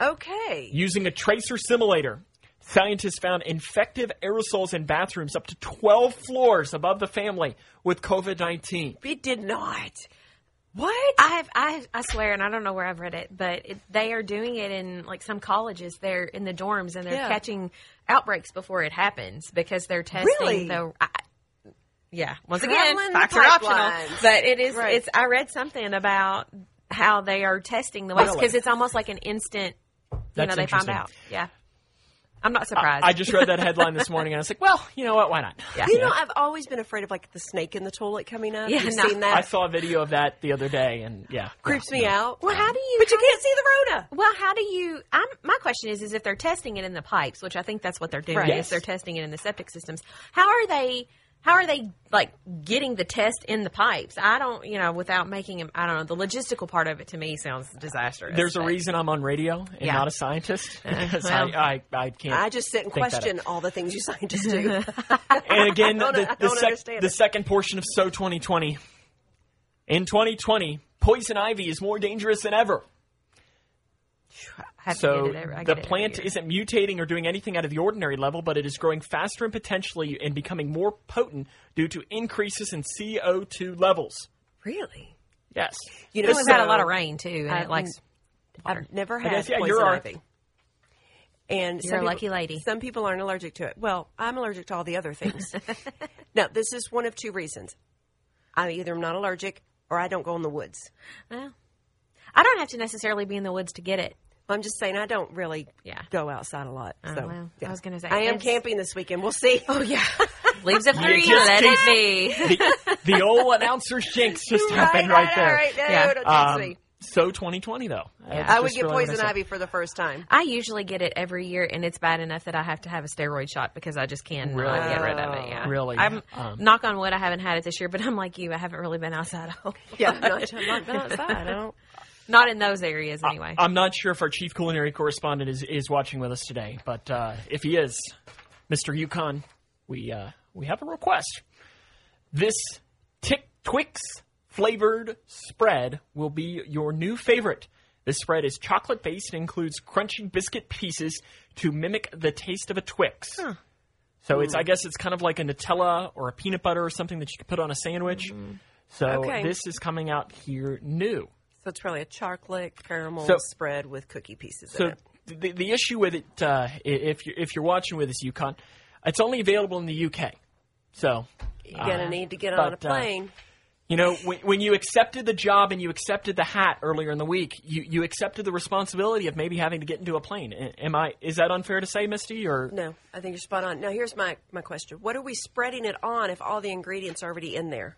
[SPEAKER 2] Okay.
[SPEAKER 1] using a tracer simulator. Scientists found infective aerosols in bathrooms up to 12 floors above the family with COVID 19.
[SPEAKER 2] It did not. What?
[SPEAKER 4] I have, I, I swear, and I don't know where I've read it, but it, they are doing it in like some colleges. They're in the dorms and they're
[SPEAKER 2] Yeah.
[SPEAKER 4] catching outbreaks before it happens because they're testing
[SPEAKER 2] Really?
[SPEAKER 4] the. I, yeah, once
[SPEAKER 2] Traveling
[SPEAKER 4] again, facts are optional, but it is.
[SPEAKER 2] Right.
[SPEAKER 4] It's. I read something about how they are testing the waste
[SPEAKER 1] Really?
[SPEAKER 4] because it's almost like an instant. You
[SPEAKER 1] That's
[SPEAKER 4] know, they find
[SPEAKER 1] interesting.
[SPEAKER 4] out. Yeah, I'm not surprised.
[SPEAKER 1] I just read that headline this morning and I was like, well, you know what? Why not?
[SPEAKER 4] Yeah.
[SPEAKER 2] You know, I've always been afraid of like the snake in the toilet coming up.
[SPEAKER 4] Yeah,
[SPEAKER 2] You've
[SPEAKER 4] no.
[SPEAKER 2] seen that?
[SPEAKER 1] I saw a video of that the other day, and yeah,
[SPEAKER 2] Creeps
[SPEAKER 1] yeah,
[SPEAKER 2] me
[SPEAKER 1] no.
[SPEAKER 2] out.
[SPEAKER 4] Well, how do you?
[SPEAKER 2] But you can't see the Rona.
[SPEAKER 4] Well, how do you? I'm, my question is: is if they're testing it in the pipes, which I think that's what they're doing,
[SPEAKER 2] Right.
[SPEAKER 4] is they're testing it in the septic systems. How are they how are they like getting the test in the pipes? I don't, you know, without making them. I don't know. The logistical part of it to me sounds disastrous.
[SPEAKER 1] There's a reason I'm on radio and
[SPEAKER 4] Yeah.
[SPEAKER 1] not a scientist. because
[SPEAKER 4] well.
[SPEAKER 1] I, I, I can't.
[SPEAKER 2] I just sit and question all the things you scientists do.
[SPEAKER 1] And again,
[SPEAKER 2] I
[SPEAKER 1] the, the, sec- the second portion of So 2020. In 2020, poison ivy is more dangerous than ever.
[SPEAKER 4] I have to
[SPEAKER 1] So
[SPEAKER 4] get it I
[SPEAKER 1] the
[SPEAKER 4] get it
[SPEAKER 1] plant
[SPEAKER 4] year.
[SPEAKER 1] isn't mutating or doing anything out of the ordinary level, but it is growing faster and potentially and becoming more potent due to increases in CO2 levels.
[SPEAKER 2] really?
[SPEAKER 1] Yes.
[SPEAKER 2] You know,
[SPEAKER 4] We've had a lot uh, of rain too, and
[SPEAKER 2] I've-
[SPEAKER 4] it likes.
[SPEAKER 2] I've never had
[SPEAKER 1] guess, yeah,
[SPEAKER 2] poison
[SPEAKER 1] you're our-
[SPEAKER 2] ivy. And
[SPEAKER 4] You're
[SPEAKER 2] some
[SPEAKER 4] a
[SPEAKER 2] people-
[SPEAKER 4] lucky lady.
[SPEAKER 2] Some people aren't allergic to it. Well, I'm allergic to all the other things. no, this is one of two reasons. I either am not allergic or I don't go in the woods.
[SPEAKER 4] Well, I don't have to necessarily be in the woods to get it.
[SPEAKER 2] I'm just saying I don't really
[SPEAKER 4] Yeah.
[SPEAKER 2] go outside a lot.
[SPEAKER 4] Oh,
[SPEAKER 2] so
[SPEAKER 4] well,
[SPEAKER 2] yeah.
[SPEAKER 4] I was gonna say,
[SPEAKER 2] I am camping this weekend. We'll see.
[SPEAKER 4] Oh yeah, leaves a three.
[SPEAKER 1] just
[SPEAKER 4] Let it be.
[SPEAKER 1] The, the old announcer's jinx just happened right, there.
[SPEAKER 2] All right, no,
[SPEAKER 4] Yeah.
[SPEAKER 2] don't
[SPEAKER 1] Um, so 2020 though. That's
[SPEAKER 2] I would get
[SPEAKER 1] really
[SPEAKER 2] poison ivy for the first time.
[SPEAKER 4] I usually get it every year, and it's bad enough that I have to have a steroid shot because I just can't
[SPEAKER 1] Really?
[SPEAKER 4] get rid of it. Yeah,
[SPEAKER 1] Really?
[SPEAKER 4] I'm
[SPEAKER 1] Um,
[SPEAKER 4] knock on wood. I haven't had it this year, but I'm like you. I haven't really been outside. a whole
[SPEAKER 2] Yeah,
[SPEAKER 4] lot.
[SPEAKER 2] not, I'm not been outside. I don't.
[SPEAKER 4] Not in those areas anyway.
[SPEAKER 1] I'm not sure if our chief culinary correspondent is, is watching with us today, but uh, if he is, Mr. Yukon, we uh, we have a request. This Tick Twix flavored spread will be your new favorite. This spread is chocolate based and includes crunchy biscuit pieces to mimic the taste of a Twix. So it's I guess it's kind of like a Nutella or a peanut butter or something that you could put on a sandwich. So
[SPEAKER 2] Okay.
[SPEAKER 1] this is coming out here new.
[SPEAKER 2] So it's probably a chocolate caramel
[SPEAKER 1] So-
[SPEAKER 2] spread with cookie pieces
[SPEAKER 1] So
[SPEAKER 2] in it.
[SPEAKER 1] the the issue with it, uh, if you're if you're watching with us, Yukon, it's only available in the UK. So
[SPEAKER 2] You're gonna
[SPEAKER 1] uh,
[SPEAKER 2] need to get on a
[SPEAKER 1] but, uh,
[SPEAKER 2] plane.
[SPEAKER 1] you know when, when you accepted the job and you accepted the hat earlier in the week, you, you accepted the responsibility of maybe having to get into a plane. Am I? Is that unfair to say, Misty? Or
[SPEAKER 2] no, I think you're spot on. Now here's my my question: What are we spreading it on if all the ingredients are already in there,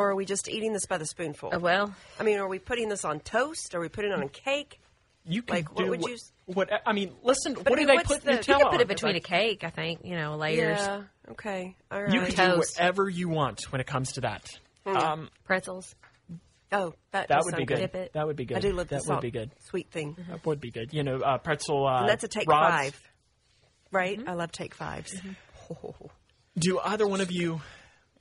[SPEAKER 2] or are we just eating this by the spoonful?
[SPEAKER 4] Uh, well,
[SPEAKER 2] I mean, are we putting this on toast? Are we putting it on a cake?
[SPEAKER 1] you can
[SPEAKER 2] Like, what
[SPEAKER 1] do
[SPEAKER 2] would
[SPEAKER 1] what,
[SPEAKER 2] you
[SPEAKER 1] what? I mean, listen. what
[SPEAKER 2] I
[SPEAKER 1] do
[SPEAKER 2] mean,
[SPEAKER 1] they
[SPEAKER 2] what's
[SPEAKER 1] put
[SPEAKER 2] the- you
[SPEAKER 1] Nutella
[SPEAKER 4] you can put it between a cake. I think you know layers,
[SPEAKER 2] Yeah. Okay. All right.
[SPEAKER 1] You can do whatever you want when it comes to that. Um,
[SPEAKER 4] pretzels.
[SPEAKER 2] oh, that
[SPEAKER 1] that would be good.
[SPEAKER 4] Dip it.
[SPEAKER 1] That would be good.
[SPEAKER 2] I do love
[SPEAKER 1] that
[SPEAKER 2] the
[SPEAKER 1] would be good.
[SPEAKER 2] sweet thing.
[SPEAKER 1] That would be good. You know, uh, pretzel. Uh,
[SPEAKER 2] And that's a take
[SPEAKER 1] rods.
[SPEAKER 2] five, right? I love take 5s
[SPEAKER 1] Do either one of you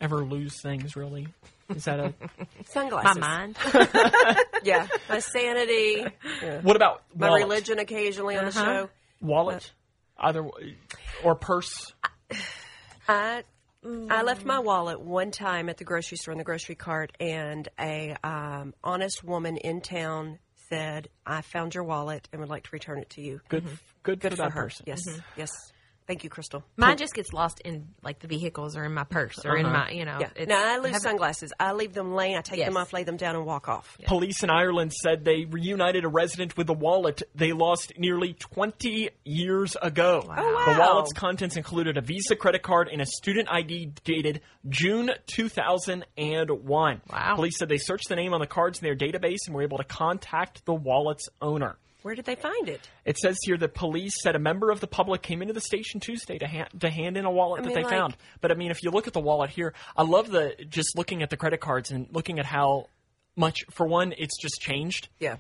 [SPEAKER 1] ever lose things? Really? Is that a?
[SPEAKER 2] sunglasses?
[SPEAKER 4] My mind.
[SPEAKER 2] Yeah. My sanity. yeah.
[SPEAKER 1] what about
[SPEAKER 2] My religion occasionally on the
[SPEAKER 4] Uh-huh.
[SPEAKER 2] show.
[SPEAKER 1] Wallet, either or purse.
[SPEAKER 2] I I left my wallet one time at the grocery store in the grocery cart, and a um, honest woman in town said, "I found your wallet and would like to return it to you."
[SPEAKER 1] Good, good,
[SPEAKER 2] Good
[SPEAKER 1] for
[SPEAKER 2] for
[SPEAKER 1] that
[SPEAKER 2] her.
[SPEAKER 1] person.
[SPEAKER 2] Yes, yes. Thank you, Crystal.
[SPEAKER 4] Mine just gets lost in like the vehicles or in my purse or in
[SPEAKER 1] Uh-huh.
[SPEAKER 4] my, you know.
[SPEAKER 2] Yeah.
[SPEAKER 4] it's-
[SPEAKER 2] Now I lose
[SPEAKER 4] haven't-
[SPEAKER 2] sunglasses. I leave them laying. I take them off, lay them down, and walk off.
[SPEAKER 1] Police in Ireland said they reunited a resident with a wallet they lost nearly 20 years ago.
[SPEAKER 2] Oh,
[SPEAKER 1] The wallet's contents included a Visa credit card and a student ID dated June 2001.
[SPEAKER 4] Wow.
[SPEAKER 1] Police said they searched the name on the cards in their database and were able to contact the wallet's owner.
[SPEAKER 2] Where did they find it?
[SPEAKER 1] It says here that police said a member of the public came into the station Tuesday to, ha- to hand in a wallet
[SPEAKER 2] I
[SPEAKER 1] that
[SPEAKER 2] mean,
[SPEAKER 1] they
[SPEAKER 2] like-
[SPEAKER 1] found. But I mean, if you look at the wallet here, I love the just looking at the credit cards and looking at how much. For one, it's just changed.
[SPEAKER 2] Yeah.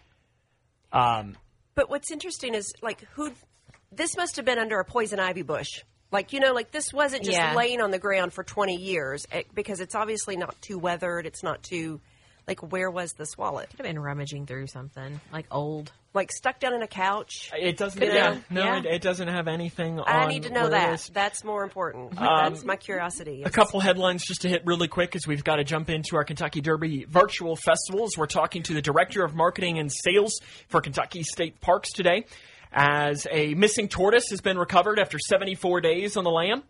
[SPEAKER 1] Um,
[SPEAKER 2] But what's interesting is like who this must have been under a poison ivy bush. Like you know, like this wasn't just
[SPEAKER 4] Yeah.
[SPEAKER 2] laying on the ground for twenty years eh, because it's obviously not too weathered. It's not too like where was this wallet?
[SPEAKER 4] Could have been rummaging through something like old.
[SPEAKER 2] Like stuck down in a couch.
[SPEAKER 1] it doesn't.
[SPEAKER 2] Could
[SPEAKER 1] Yeah, no,
[SPEAKER 4] Yeah.
[SPEAKER 1] It, it doesn't have anything.
[SPEAKER 2] I need to know that. That's more important. That's my curiosity.
[SPEAKER 1] A couple headlines just to hit really quick as we've got to jump into our Kentucky Derby virtual festivals. We're talking to the Director of Marketing and Sales for Kentucky State Parks today as a missing tortoise has been recovered after 74 days on the lam.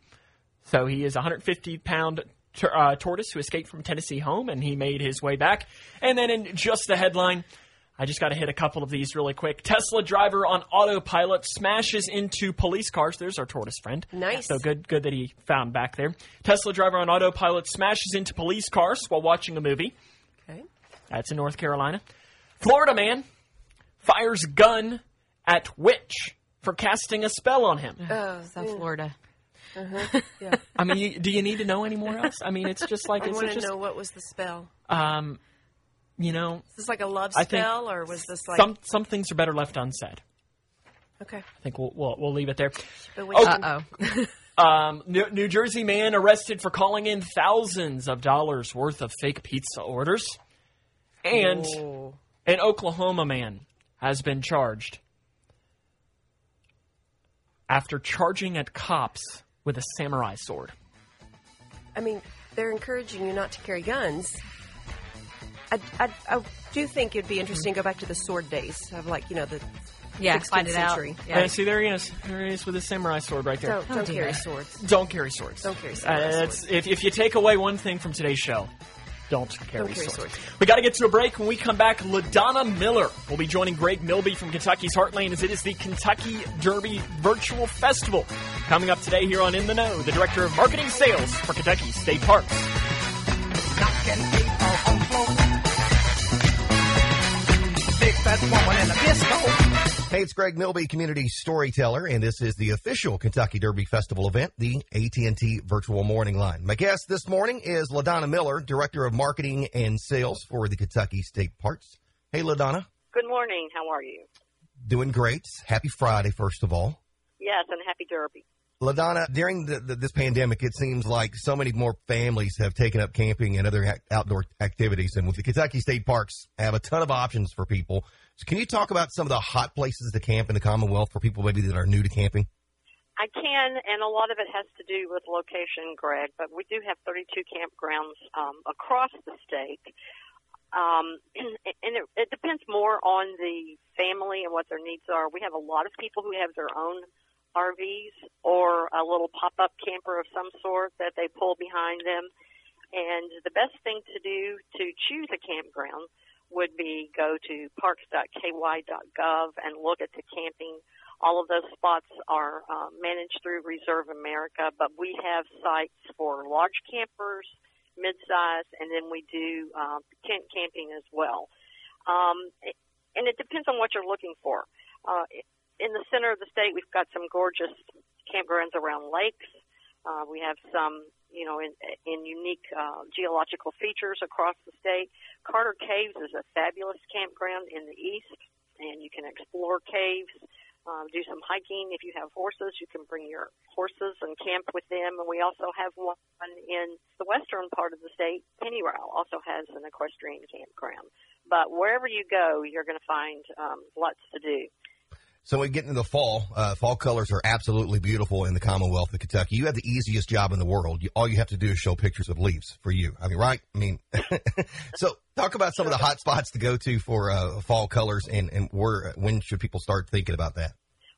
[SPEAKER 1] So he is a 150 pound uh, tortoise who escaped from Tennessee home and he made his way back. And then in just the headline, I just got to hit a couple of these really quick. Tesla driver on autopilot smashes into police cars. There's our tortoise friend.
[SPEAKER 2] Nice.
[SPEAKER 1] So good, good that he found back there. Tesla driver on autopilot smashes into police cars while watching a movie.
[SPEAKER 2] Okay.
[SPEAKER 1] That's in North Carolina. Florida man fires gun at witch for casting a spell on him.
[SPEAKER 2] Oh,
[SPEAKER 4] South Florida.
[SPEAKER 2] Yeah.
[SPEAKER 1] I mean, you, do you need to know any more else? I mean, it's just like
[SPEAKER 2] I want to
[SPEAKER 1] just
[SPEAKER 2] know what was the spell.
[SPEAKER 1] um, you know,
[SPEAKER 2] Is this like a love spell, or was this like
[SPEAKER 1] some some things are better left unsaid.
[SPEAKER 2] okay?
[SPEAKER 1] I think we'll we'll, we'll leave it there.
[SPEAKER 2] But we
[SPEAKER 1] Oh,
[SPEAKER 4] Uh oh.
[SPEAKER 1] Um, New, New Jersey man arrested for calling in thousands of dollars worth of fake pizza orders, and
[SPEAKER 2] Oh.
[SPEAKER 1] an Oklahoma man has been charged after charging at cops with a samurai sword.
[SPEAKER 2] I mean, they're encouraging you not to carry guns. I, I, I do think it'd be interesting to go back to the sword days of like you know the
[SPEAKER 4] Yeah,
[SPEAKER 2] 16th
[SPEAKER 4] find it out.
[SPEAKER 2] century.
[SPEAKER 4] Yeah.
[SPEAKER 1] Yeah, see, there he is. There he is with his samurai sword right there.
[SPEAKER 2] don't, don't
[SPEAKER 4] dear.
[SPEAKER 2] carry swords.
[SPEAKER 1] Don't carry swords.
[SPEAKER 2] Don't carry
[SPEAKER 1] Uh, that's-
[SPEAKER 2] swords.
[SPEAKER 1] if, if you take away one thing from today's show, don't carry,
[SPEAKER 2] Don't carry
[SPEAKER 1] swords.
[SPEAKER 2] swords.
[SPEAKER 1] We got to get to a break. When we come back, LaDonna Miller will be joining Greg Milby from Kentucky's Heartland as it is the Kentucky Derby Virtual Festival. Coming up today here on In the Know, the Director of Marketing Sales for Kentucky State Parks.
[SPEAKER 3] Woman in a disco.
[SPEAKER 5] Hey, it's Greg Milby, community storyteller, and this is the official Kentucky Derby Festival event, the AT&T Virtual Morning Line. My guest this morning is LaDonna Miller, Director of Marketing and Sales for the Kentucky State Parks. Hey, LaDonna.
[SPEAKER 6] Good morning. How are you?
[SPEAKER 5] Doing great. Happy Friday, first of all.
[SPEAKER 6] Yes, and happy Derby.
[SPEAKER 5] LaDonna, during the, the, this pandemic, it seems like so many more families have taken up camping and other ac- outdoor activities. And with the Kentucky State Parks, have a ton of options for people. So can you talk about some of the hot places to camp in the Commonwealth for people maybe that are new to camping?
[SPEAKER 6] I can, and a lot of it has to do with location, Greg, but we do have 32 campgrounds um, across the state. Um, and it, it depends more on the family and what their needs are. We have a lot of people who have their own RVs or a little pop-up camper of some sort that they pull behind them. And the best thing to do to choose a campground would be go to parks.ky.gov and look at the camping. All of those spots are uh, managed through Reserve America, but we have sites for large campers, mid-size, and then we do uh, tent camping as well. Um, and it depends on what you're looking for. Uh, in the center of the state, we've got some gorgeous campgrounds around lakes. Uh, we have some, you know, in, in unique uh, geological features across the state. Carter Caves is a fabulous campground in the east, and you can explore caves, um, do some hiking. If you have horses, you can bring your horses and camp with them. And we also have one in the western part of the state. Pennyrile also has an equestrian campground. But wherever you go, you're going to find um, lots to do.
[SPEAKER 5] So we get into the fall. Uh, fall colors are absolutely beautiful in the Commonwealth of Kentucky. You have the easiest job in the world. You, all you have to do is show pictures of leaves for you. I mean, right? I mean, so talk about some of the hot spots to go to for uh, fall colors and, and where when should people start thinking about that?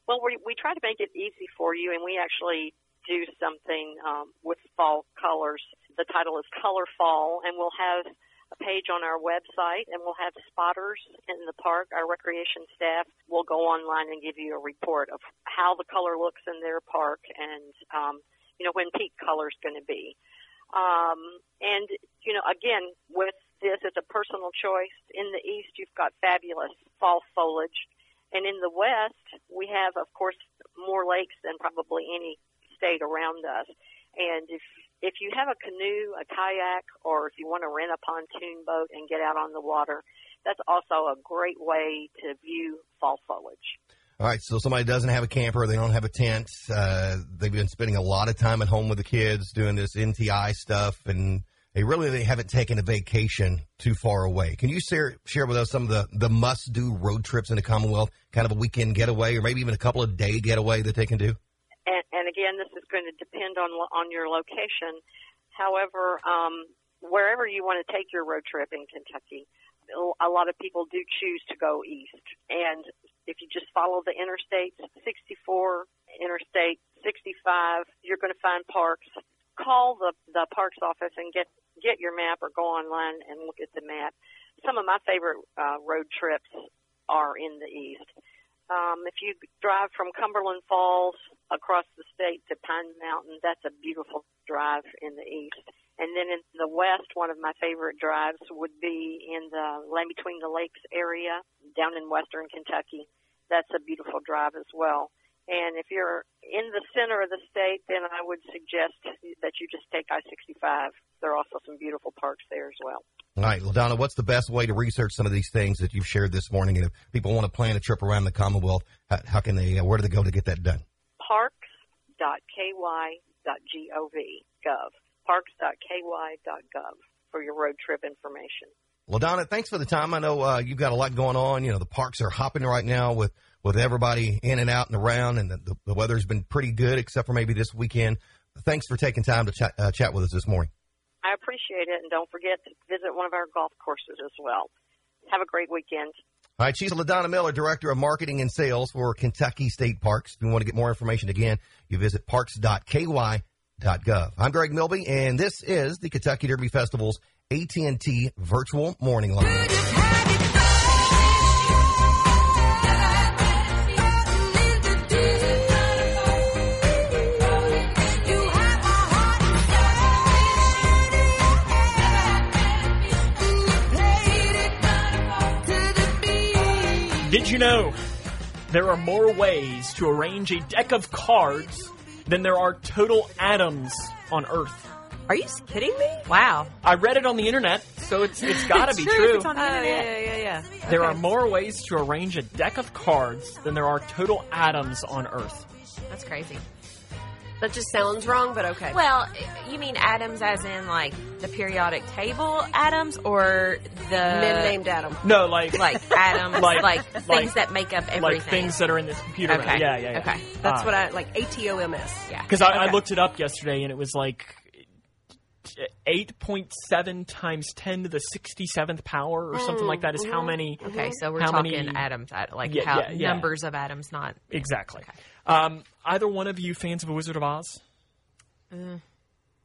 [SPEAKER 6] Well, we we try to make it easy for you, and we actually do something um, with fall colors. The title is Color Fall, and we'll have a page on our website, and we'll have spotters in the park. Our recreation staff will go online and give you a report of how the color looks in their park, and um, you know when peak color is going to be. Um, and you know, again, with this, it's a personal choice. In the east, you've got fabulous fall foliage. And in the West, we have, of course, more lakes than probably any state around us. And if if you have a canoe, a kayak, or if you want to rent a pontoon boat and get out on the water, that's also a great way to view fall foliage.
[SPEAKER 5] All right, so somebody doesn't have a camper, they don't have a tent, uh, they've been spending a lot of time at home with the kids doing this NTI stuff, and they really they haven't taken a vacation too far away. Can you share share with us some of the the must do road trips in the Commonwealth, kind of a weekend getaway, or maybe even a couple of day getaway that they can do?
[SPEAKER 6] And, and again, this is going to depend on on your location. However, um, wherever you want to take your road trip in Kentucky, a lot of people do choose to go east. And if you just follow the interstates, 64, Interstate 65, you're going to find parks. Call the the parks office and get get your map, or go online and look at the map. Some of my favorite uh, road trips are in the east. Um, if you drive from Cumberland Falls across the state to Pine Mountain, that's a beautiful drive in the east. And then in the west, one of my favorite drives would be in the Land Between the Lakes area down in western Kentucky. That's a beautiful drive as well. And if you're in the center of the state, then I would suggest that you just take I-65. There are also some beautiful parks there as well.
[SPEAKER 5] All right, Ladonna, what's the best way to research some of these things that you've shared this morning? And if people want to plan a trip around the Commonwealth, how, how can they? Uh, where do they go to get that done?
[SPEAKER 6] Parks.ky.gov. Gov. Parks.ky.gov for your road trip information.
[SPEAKER 5] Ladonna, thanks for the time. I know uh, you've got a lot going on. You know, the parks are hopping right now with with everybody in and out and around, and the, the, the weather's been pretty good, except for maybe this weekend. Thanks for taking time to chat, uh, chat with us this morning.
[SPEAKER 6] I appreciate it, and don't forget to visit one of our golf courses as well. Have a great weekend.
[SPEAKER 5] All right, she's LaDonna Miller, Director of Marketing and Sales for Kentucky State Parks. If you want to get more information, again, you visit parks.ky.gov. I'm Greg Milby, and this is the Kentucky Derby Festival's AT&T Virtual Morning Line.
[SPEAKER 1] You know there are more ways to arrange a deck of cards than there are total atoms on Earth?
[SPEAKER 2] Are you kidding me?
[SPEAKER 4] Wow.
[SPEAKER 1] I read it on the internet, so it's it's got to be
[SPEAKER 4] True,
[SPEAKER 1] true.
[SPEAKER 4] It's on the
[SPEAKER 2] Oh, yeah,
[SPEAKER 4] internet.
[SPEAKER 2] yeah, yeah, yeah.
[SPEAKER 1] There
[SPEAKER 2] Okay.
[SPEAKER 1] are more ways to arrange a deck of cards than there are total atoms on Earth.
[SPEAKER 4] That's crazy.
[SPEAKER 2] That just sounds wrong, but okay.
[SPEAKER 4] Well, you mean atoms as in like the periodic table atoms or the
[SPEAKER 2] Men named Adam.
[SPEAKER 1] No, like
[SPEAKER 4] like atoms,
[SPEAKER 1] Like-
[SPEAKER 4] like, things
[SPEAKER 1] like-
[SPEAKER 4] that make up everything.
[SPEAKER 1] like things that are in this computer.
[SPEAKER 4] Okay.
[SPEAKER 1] Yeah, yeah, yeah.
[SPEAKER 4] Okay.
[SPEAKER 2] That's
[SPEAKER 1] Uh,
[SPEAKER 2] what I like. A T O M S.
[SPEAKER 4] Yeah.
[SPEAKER 1] Because I, I looked it up yesterday, and it was like eight point seven times ten to the sixty seventh power, or something like that. Is how many?
[SPEAKER 4] Okay, so we're
[SPEAKER 1] How
[SPEAKER 4] talking
[SPEAKER 1] many-
[SPEAKER 4] atoms, at- like
[SPEAKER 1] Yeah,
[SPEAKER 4] how
[SPEAKER 1] yeah, yeah.
[SPEAKER 4] numbers of atoms, not.
[SPEAKER 1] Exactly. Um, either one of you fans of A Wizard of Oz?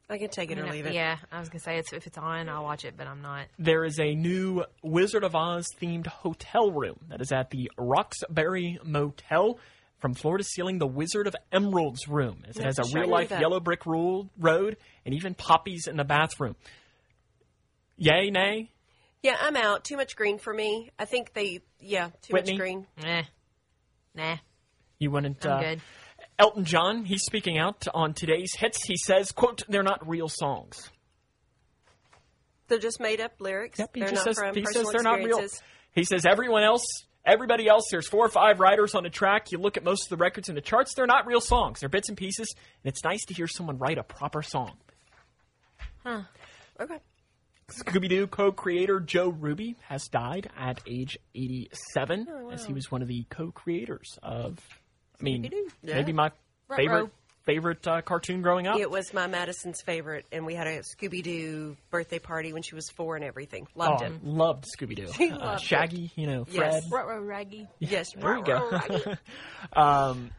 [SPEAKER 2] I can take it or leave it.
[SPEAKER 4] Yeah, I was gonna say it's if it's on, I'll watch it, but I'm not.
[SPEAKER 1] There is a new Wizard of Oz themed hotel room that is at the Roxbury Motel. From floor to ceiling, the Wizard of Emerald's room. It has a real life yellow brick rule, road and even poppies in the bathroom. Yay, nay?
[SPEAKER 2] Yeah, I'm out. Too much green for me. I think they, yeah, too
[SPEAKER 1] Whitney?
[SPEAKER 2] much green.
[SPEAKER 4] Eh, nah,
[SPEAKER 1] You wouldn't.
[SPEAKER 4] I'm
[SPEAKER 1] uh,
[SPEAKER 4] good.
[SPEAKER 1] Elton John, he's speaking out on today's hits. He says, "quote They're not real songs."
[SPEAKER 2] They're just made up lyrics.
[SPEAKER 1] Yep, he
[SPEAKER 2] they're
[SPEAKER 1] just
[SPEAKER 2] not
[SPEAKER 1] says
[SPEAKER 2] from
[SPEAKER 1] he
[SPEAKER 2] personal
[SPEAKER 1] says they're not real.
[SPEAKER 2] experiences.
[SPEAKER 1] He says everyone else, everybody else, there's four or five writers on a track. You look at most of the records in the charts, they're not real songs. They're bits and pieces, and it's nice to hear someone write a proper song. Huh.
[SPEAKER 2] Okay.
[SPEAKER 1] Scooby Doo co creator Joe Ruby has died at age 87,
[SPEAKER 2] Oh,
[SPEAKER 1] as he was one of the co creators of, I mean,
[SPEAKER 2] Scooby-Doo.
[SPEAKER 1] maybe my favorite
[SPEAKER 4] Ruh-roh.
[SPEAKER 1] favorite uh, cartoon growing up.
[SPEAKER 2] It was my Madison's favorite, and we had a Scooby Doo birthday party when she was four and everything. Loved
[SPEAKER 1] Oh,
[SPEAKER 2] him.
[SPEAKER 1] Loved Scooby Doo. Uh,
[SPEAKER 2] loved it.
[SPEAKER 1] Shaggy, you know, Fred.
[SPEAKER 2] Yes.
[SPEAKER 4] Raggy.
[SPEAKER 2] Yes,
[SPEAKER 1] There you go. um,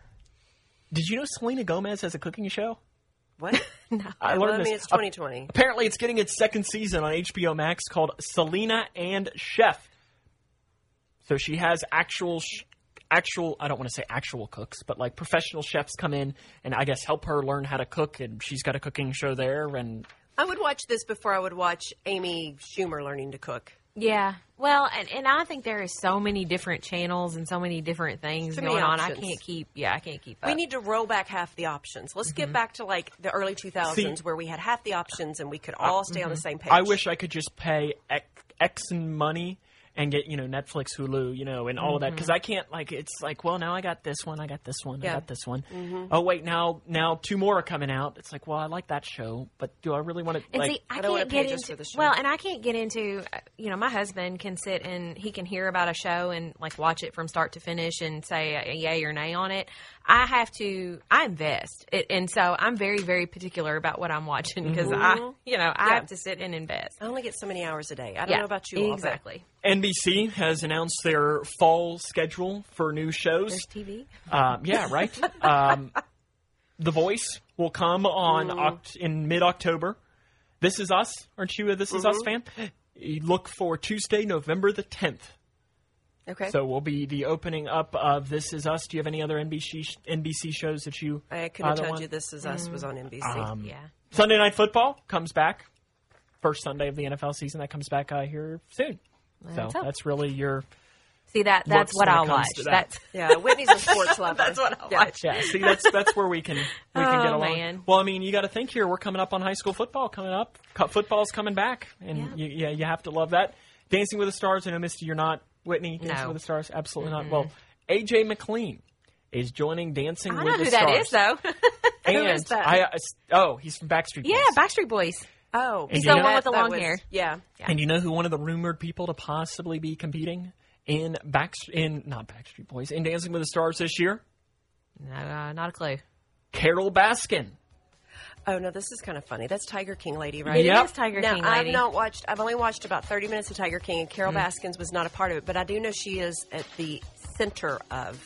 [SPEAKER 1] did you know Selena Gomez has a cooking show?
[SPEAKER 2] What? no.
[SPEAKER 1] I
[SPEAKER 2] well,
[SPEAKER 1] learned
[SPEAKER 2] I mean,
[SPEAKER 1] this.
[SPEAKER 2] it's 2020.
[SPEAKER 1] Apparently, it's getting its second season on HBO Max called Selena and Chef. So she has actual, sh- actual. I don't want to say actual cooks, but like professional chefs come in and I guess help her learn how to cook. And she's got a cooking show there. And
[SPEAKER 2] I would watch this before I would watch Amy Schumer learning to cook.
[SPEAKER 4] Yeah. Well, and, and I think there is so many different channels and so many different things
[SPEAKER 2] many
[SPEAKER 4] going on. I can't keep. Yeah, I can't keep up.
[SPEAKER 2] We need to roll back half the options. Let's get mm-hmm. back to like the early 2000s
[SPEAKER 1] See-
[SPEAKER 2] where we had half the options and we could all stay on the mm-hmm. same page.
[SPEAKER 1] I wish I could just pay X, X in money and get you know Netflix, Hulu, you know, and all of that because I can't like it's like well now I got this one, I got this one, I got this one. Oh wait, now now two more are coming out. It's like well I like that show, but do I really want to
[SPEAKER 4] And
[SPEAKER 1] like?
[SPEAKER 4] see, I,
[SPEAKER 2] I don't wanna
[SPEAKER 4] can't
[SPEAKER 2] pay
[SPEAKER 4] get
[SPEAKER 2] just
[SPEAKER 4] into
[SPEAKER 2] for the show.
[SPEAKER 4] well, and I can't get into. uh, You know, my husband can sit and he can hear about a show and like watch it from start to finish and say a yay or nay on it. I have to. I invest, it, and so I'm very, very particular about what I'm watching because I, you know, I
[SPEAKER 2] Yeah.
[SPEAKER 4] have to sit and invest.
[SPEAKER 2] I only get so many hours a day. I don't
[SPEAKER 4] yeah,
[SPEAKER 2] know about you all, but
[SPEAKER 4] exactly.
[SPEAKER 1] NBC has announced their fall schedule for new shows.
[SPEAKER 4] There's TV.
[SPEAKER 1] Um, yeah, right. um, the Voice will come on Oct- in mid October. This is Us, aren't you a This Is Us fan? You look for Tuesday, November the tenth.
[SPEAKER 2] Okay.
[SPEAKER 1] So we'll be the opening up of This Is Us. Do you have any other NBC NBC shows that you?
[SPEAKER 2] I couldn't have
[SPEAKER 1] either
[SPEAKER 2] told
[SPEAKER 1] one?
[SPEAKER 2] you This Is Us was on NBC.
[SPEAKER 1] Um,
[SPEAKER 4] Yeah.
[SPEAKER 1] Sunday Night Football comes back. First Sunday of the NFL season that comes back uh, here soon. so
[SPEAKER 4] That's up.
[SPEAKER 1] that's really your
[SPEAKER 4] See that that's what I'll watch.
[SPEAKER 1] to that.
[SPEAKER 4] That's
[SPEAKER 2] Yeah, Whitney's a sports lover.
[SPEAKER 4] that's what I'll
[SPEAKER 2] Yeah.
[SPEAKER 4] watch.
[SPEAKER 1] Yeah, see, that's that's where we can we can
[SPEAKER 4] Oh,
[SPEAKER 1] get along.
[SPEAKER 4] man.
[SPEAKER 1] Well, I mean, you got to think here. We're coming up on high school football coming up. Co- Football's coming back, and
[SPEAKER 4] Yeah.
[SPEAKER 1] you, yeah, you have to love that. Dancing with the Stars. I know, Misty, you're not Whitney. Dancing
[SPEAKER 4] No.
[SPEAKER 1] with the Stars, absolutely not. Well, AJ McLean is joining Dancing
[SPEAKER 4] I
[SPEAKER 1] with
[SPEAKER 4] know
[SPEAKER 1] the
[SPEAKER 4] who
[SPEAKER 1] Stars.
[SPEAKER 4] that is though.
[SPEAKER 1] And
[SPEAKER 2] is that?
[SPEAKER 1] I, I- oh, he's from Backstreet Boys.
[SPEAKER 4] yeah, Backstreet Boys.
[SPEAKER 2] Oh,
[SPEAKER 1] He's
[SPEAKER 2] so
[SPEAKER 1] the one
[SPEAKER 2] that-
[SPEAKER 4] with the long
[SPEAKER 2] was-
[SPEAKER 4] hair.
[SPEAKER 2] Yeah.
[SPEAKER 1] And you know who one of the rumored people to possibly be competing in back in not Backstreet Boys in Dancing with the Stars this year?
[SPEAKER 4] No, uh, not a clue.
[SPEAKER 1] Carole Baskin.
[SPEAKER 2] Oh no, this is kind of funny. That's Tiger King lady, right?
[SPEAKER 4] It
[SPEAKER 1] Yep.
[SPEAKER 4] is Tiger
[SPEAKER 2] Now
[SPEAKER 4] King
[SPEAKER 2] I've not watched. I've only watched about thirty minutes of Tiger King, and
[SPEAKER 1] Mm.
[SPEAKER 2] Carole Baskins was not a part of it. But I do know she is at the center of.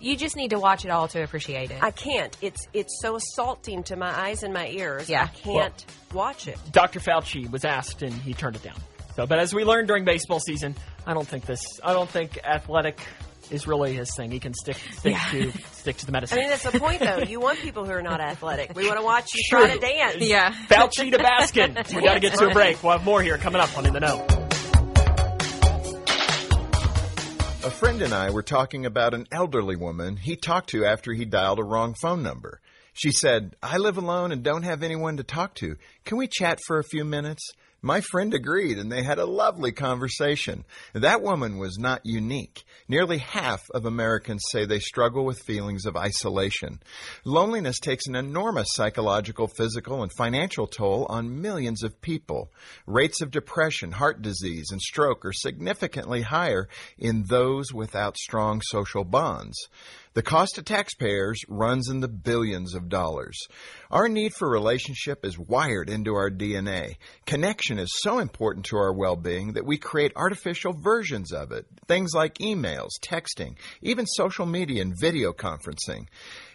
[SPEAKER 4] You just need to watch it all to appreciate it.
[SPEAKER 2] I can't. It's it's so assaulting to my eyes and my ears.
[SPEAKER 4] Yeah.
[SPEAKER 2] I can't watch it.
[SPEAKER 1] Dr. Fauci was asked and he turned it down. So, but as we learned during baseball season, I don't think this. I don't think athletic is really his thing. He can stick stick to stick to the medicine.
[SPEAKER 2] I mean, that's the point, though. You want people who are not athletic. We want to watch you
[SPEAKER 1] True.
[SPEAKER 2] try to dance.
[SPEAKER 4] yeah.
[SPEAKER 1] Fauci to Baskin. We got to get to a break. We'll have more here coming up on In the Know.
[SPEAKER 7] A friend and I were talking about an elderly woman he talked to after he dialed a wrong phone number. She said, I live alone and don't have anyone to talk to. Can we chat for a few minutes? My friend agreed, and they had a lovely conversation. That woman was not unique. Nearly half of Americans say they struggle with feelings of isolation. Loneliness takes an enormous psychological, physical, and financial toll on millions of people. Rates of depression, heart disease, and stroke are significantly higher in those without strong social bonds. The cost to taxpayers runs in the billions of dollars. Our need for relationship is wired into our DNA. Connection is so important to our well being that we create artificial versions of it. Things like emails, texting, even social media and video conferencing.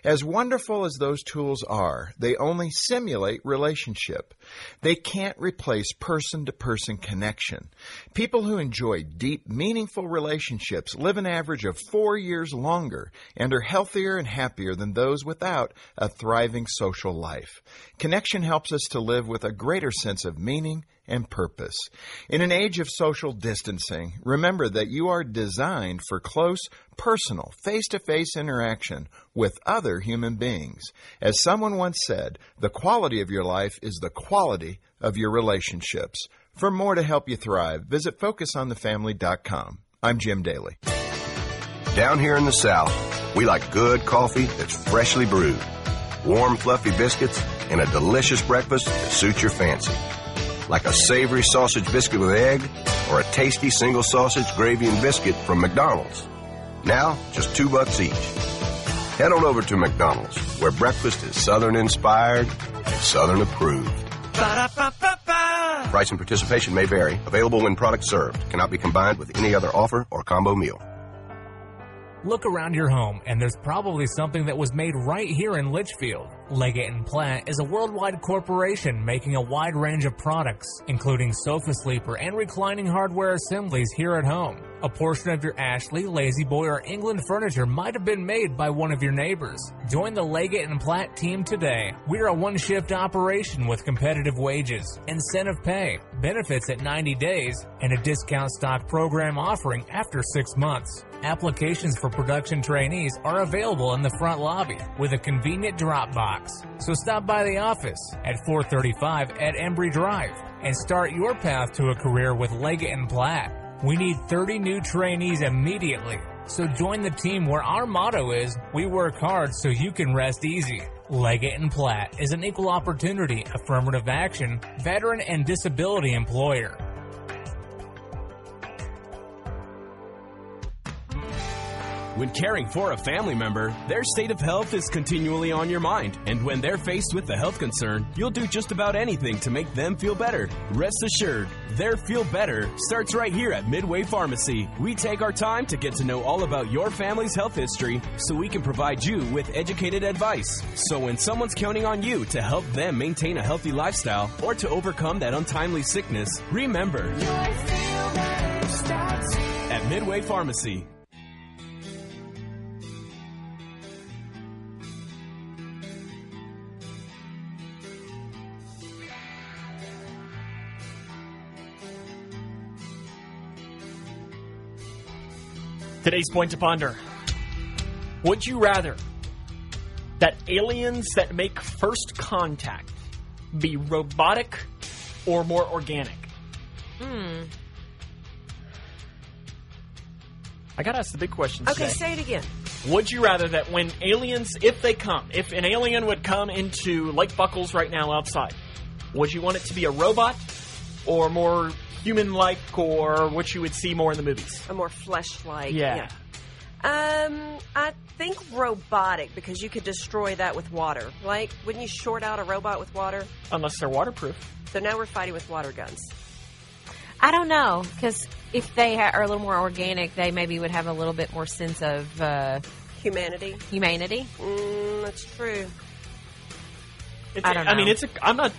[SPEAKER 7] As wonderful as those tools are, they only simulate relationship. They can't replace person to person connection. People who enjoy deep, meaningful relationships live an average of four years longer and are healthier and happier than those without a thriving social life. Connection helps us to live with a greater sense of meaning and purpose. In an age of social distancing, remember that you are designed for close, personal, face to face interaction with other human beings. As someone once said, the quality of your life is the quality of your relationships. For more to help you thrive, visit FocusOnTheFamily.com. I'm Jim Daly.
[SPEAKER 8] Down here in the South, we like good coffee that's freshly brewed, warm, fluffy biscuits, and a delicious breakfast that suits your fancy. Like a savory sausage biscuit with egg or a tasty single sausage gravy and biscuit from McDonald's. Now, just two bucks each. Head on over to McDonald's, where breakfast is Southern inspired and Southern approved. Price and participation may vary. Available when product served. Cannot be combined with any other offer or combo meal.
[SPEAKER 9] Look around your home, and there's probably something that was made right here in Leitchfield. Leggett and Platt is a worldwide corporation making a wide range of products, including sofa sleeper and reclining hardware assemblies here at home. A portion of your Ashley, La-Z-Boy, or England furniture might have been made by one of your neighbors. Join the Leggett and Platt team today. We're a one-shift operation with competitive wages, incentive pay, benefits at 90 days, and a discount stock program offering after six months. Applications for production trainees are available in the front lobby with a convenient drop box. So stop by the office at 435 at Embry Drive and start your path to a career with Leggett and Platt. We need 30 new trainees immediately. So join the team where our motto is we work hard so you can rest easy. Leggett and Platt is an equal opportunity, affirmative action, veteran and disability employer.
[SPEAKER 10] When caring for a family member, their state of health is continually on your mind. And when they're faced with a health concern, you'll do just about anything to make them feel better. Rest assured, their feel better starts right here at Midway Pharmacy. We take our time to get to know all about your family's health history so we can provide you with educated advice. So when someone's counting on you to help them maintain a healthy lifestyle or to overcome that untimely sickness, remember at Midway Pharmacy.
[SPEAKER 1] Today's point to ponder. Would you rather that aliens that make first contact be robotic or more organic?
[SPEAKER 2] Hmm.
[SPEAKER 1] I gotta ask the big question.
[SPEAKER 2] Okay,
[SPEAKER 1] today.
[SPEAKER 2] say it again.
[SPEAKER 1] Would you rather that when aliens, if they come, if an alien would come into Lake Buckles right now outside, would you want it to be a robot or more human like or what you would see more in the movies?
[SPEAKER 2] A more flesh-like.
[SPEAKER 1] Yeah.
[SPEAKER 2] yeah. Um, I think robotic because you could destroy that with water. Like, wouldn't you short out a robot with water?
[SPEAKER 1] Unless they're waterproof.
[SPEAKER 2] So now we're fighting with water guns.
[SPEAKER 4] I don't know because if they ha- are a little more organic, they maybe would have a little bit more sense of uh,
[SPEAKER 2] Humanity.
[SPEAKER 4] humanity.
[SPEAKER 2] Mm, that's true.
[SPEAKER 1] It's,
[SPEAKER 4] I don't
[SPEAKER 1] I mean, it's a. I'm not.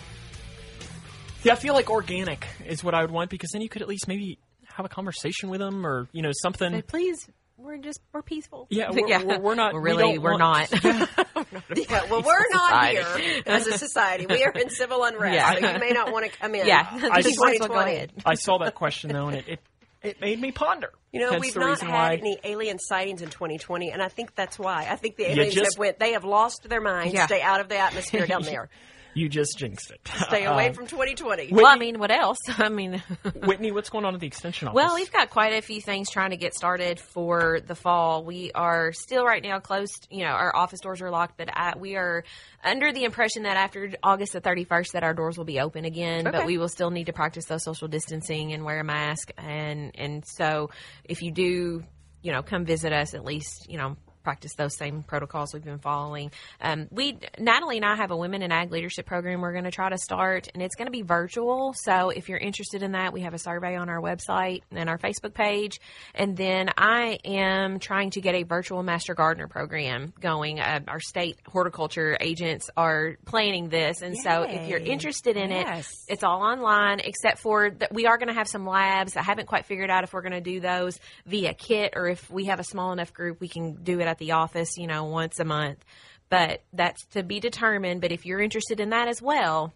[SPEAKER 1] See, I feel like organic is what I would want because then you could at least maybe have a conversation with them or you know something.
[SPEAKER 4] Say, please, we're just we're peaceful.
[SPEAKER 1] Yeah, we're- we're- we're not- we
[SPEAKER 4] really,
[SPEAKER 1] don't
[SPEAKER 4] we're
[SPEAKER 1] want-
[SPEAKER 4] not.
[SPEAKER 2] Yeah, well, we're not
[SPEAKER 4] society.
[SPEAKER 2] here as a society. We are in civil unrest,
[SPEAKER 4] Yeah.
[SPEAKER 2] so you may not want to come in.
[SPEAKER 4] Yeah.
[SPEAKER 1] I
[SPEAKER 2] This
[SPEAKER 1] just-
[SPEAKER 4] Might as well go
[SPEAKER 2] 2020.
[SPEAKER 4] ahead.
[SPEAKER 1] I saw that question though, and it it, it made me ponder.
[SPEAKER 2] You know,
[SPEAKER 1] Hence
[SPEAKER 2] we've not had
[SPEAKER 1] why.
[SPEAKER 2] any alien sightings in 2020, and I think that's why. I think the aliens
[SPEAKER 1] just-
[SPEAKER 2] have went. They have lost their minds.
[SPEAKER 4] Yeah.
[SPEAKER 2] Stay out of the atmosphere down there.
[SPEAKER 1] You just jinxed it.
[SPEAKER 2] Stay away
[SPEAKER 1] Um,
[SPEAKER 2] from 2020.
[SPEAKER 4] well, I mean, what else? I mean,
[SPEAKER 1] Whitney, what's going on at the extension office?
[SPEAKER 4] Well, we've got quite a few things trying to get started for the fall. We are still right now closed. You know, our office doors are locked, but I, we are under the impression that after August the 31st that our doors will be open again,
[SPEAKER 2] Okay.
[SPEAKER 4] but we will still need to practice those social distancing and wear a mask. And, and so if you do, you know, come visit us, at least, you know, practice those same protocols we've been following. Um, we Natalie and I have a women in ag leadership program we're going to try to start, and it's going to be virtual. So if you're interested in that, we have a survey on our website and our Facebook page. And then I am trying to get a virtual master gardener program going. Uh, our state horticulture agents are planning this, and so if you're interested in
[SPEAKER 2] Yes.
[SPEAKER 4] it, it's all online. Except for that, we are going to have some labs. I haven't quite figured out if we're going to do those via kit or if we have a small enough group we can do it at the office, you know, once a month. But that's to be determined. But if you're interested in that as well,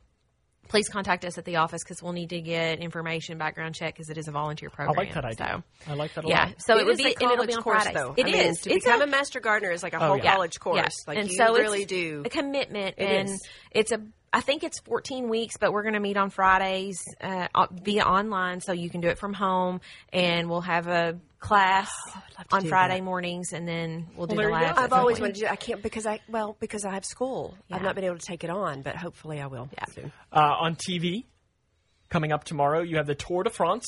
[SPEAKER 4] please contact us at the office because we'll need to get information, background check because it is a volunteer program.
[SPEAKER 1] I
[SPEAKER 4] program.
[SPEAKER 1] like that idea.
[SPEAKER 4] So,
[SPEAKER 1] I like that a
[SPEAKER 4] yeah,
[SPEAKER 1] lot.
[SPEAKER 4] so it, would be
[SPEAKER 2] a
[SPEAKER 4] and it'll
[SPEAKER 2] college
[SPEAKER 4] be on
[SPEAKER 2] course,
[SPEAKER 4] Fridays.
[SPEAKER 2] though.
[SPEAKER 4] It
[SPEAKER 2] I
[SPEAKER 4] is.
[SPEAKER 2] mean, to
[SPEAKER 4] It's
[SPEAKER 2] become a, master gardener is like a
[SPEAKER 1] Oh,
[SPEAKER 2] whole
[SPEAKER 1] yeah.
[SPEAKER 2] college course.
[SPEAKER 4] Yeah.
[SPEAKER 2] Like
[SPEAKER 4] and
[SPEAKER 2] you
[SPEAKER 4] so
[SPEAKER 2] really
[SPEAKER 4] it's
[SPEAKER 2] do.
[SPEAKER 4] a commitment,
[SPEAKER 2] It
[SPEAKER 4] and
[SPEAKER 2] is.
[SPEAKER 4] it's a. I think it's 14 weeks, but we're going to meet on Fridays uh, via online, so you can do it from home, and we'll have a class
[SPEAKER 2] to
[SPEAKER 4] on Friday
[SPEAKER 2] that.
[SPEAKER 4] mornings, and then we'll do
[SPEAKER 1] there
[SPEAKER 4] the
[SPEAKER 1] you
[SPEAKER 2] I've always wanted to. do I can't because I well because I have school. I've not been able to take it on, but hopefully I will.
[SPEAKER 4] Yeah.
[SPEAKER 2] soon.
[SPEAKER 1] Uh, on TV, coming up tomorrow, you have the Tour de France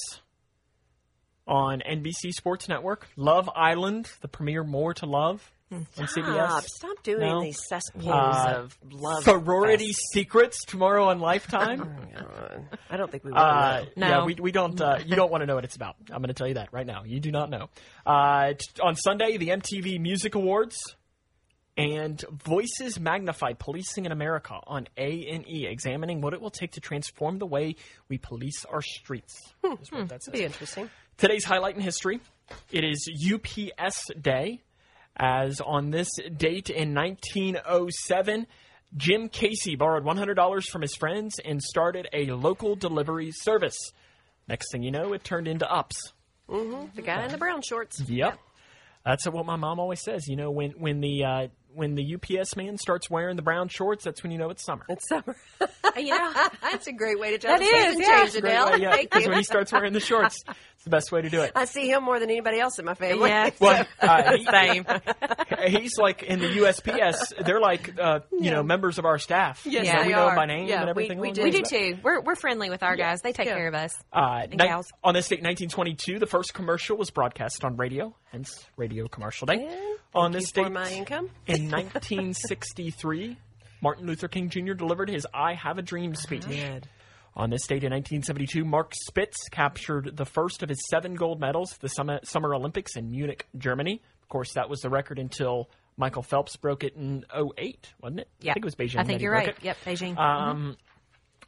[SPEAKER 1] on NBC Sports Network. Love Island, the premiere More to Love on
[SPEAKER 2] Stop,
[SPEAKER 1] CBS.
[SPEAKER 2] stop doing
[SPEAKER 1] No.
[SPEAKER 2] these cesspools
[SPEAKER 1] Uh,
[SPEAKER 2] of love.
[SPEAKER 1] Sorority
[SPEAKER 2] fest.
[SPEAKER 1] Secrets tomorrow on Lifetime.
[SPEAKER 2] Uh, I don't think we will.
[SPEAKER 1] Uh,
[SPEAKER 4] No.
[SPEAKER 1] Yeah, we, we don't. Uh, you don't want to know what it's about. I'm going to tell you that right now. You do not know. Uh, t- on Sunday, the MTV Music Awards and Voices Magnified: Policing in America on A and E, examining what it will take to transform the way we police our streets. What that
[SPEAKER 2] be interesting.
[SPEAKER 1] Today's highlight in history. It is UPS Day, as on this date in 1907, Jim Casey borrowed $100 from his friends and started a local delivery service. Next thing you know, it turned into ups.
[SPEAKER 2] The guy in the brown shorts.
[SPEAKER 1] Yep. That's what my mom always says. You know, when when the uh, when the UPS man starts wearing the brown shorts, that's when you know it's summer.
[SPEAKER 2] It's summer.
[SPEAKER 4] You know,
[SPEAKER 2] That's a great way to tell
[SPEAKER 4] That
[SPEAKER 2] the
[SPEAKER 4] is, yeah.
[SPEAKER 2] change, Adele.
[SPEAKER 1] yeah, because when he starts wearing the shorts, it's the best way to do it.
[SPEAKER 2] I see him more than anybody else in my family.
[SPEAKER 4] Yeah.
[SPEAKER 1] Well, uh, he-
[SPEAKER 4] same.
[SPEAKER 1] he's like in the USPS. They're like uh, you know members of our staff.
[SPEAKER 2] Yes,
[SPEAKER 1] So
[SPEAKER 4] they
[SPEAKER 1] we know
[SPEAKER 2] are.
[SPEAKER 1] by name
[SPEAKER 2] Yeah,
[SPEAKER 1] and
[SPEAKER 2] we-
[SPEAKER 1] everything.
[SPEAKER 2] we
[SPEAKER 1] along
[SPEAKER 2] do.
[SPEAKER 4] we do too. We're we're friendly with our guys. They take
[SPEAKER 2] Yeah.
[SPEAKER 4] care of us.
[SPEAKER 1] Uh,
[SPEAKER 4] And
[SPEAKER 1] ni-
[SPEAKER 4] gals.
[SPEAKER 1] on this date, 1922, the first commercial was broadcast on radio, hence Radio Commercial Day. On this date,
[SPEAKER 2] my income.
[SPEAKER 1] in 1963, Martin Luther King Jr. delivered his "I Have a Dream" speech. On this date in 1972, Mark Spitz captured the first of his seven gold medals at the Summer, Summer Olympics in Munich, Germany. Of course, that was the record until Michael Phelps broke it in 08, wasn't it?
[SPEAKER 4] Yeah,
[SPEAKER 1] I think it was Beijing.
[SPEAKER 4] I think you're right.
[SPEAKER 1] it.
[SPEAKER 4] Yep, Beijing.
[SPEAKER 1] Um,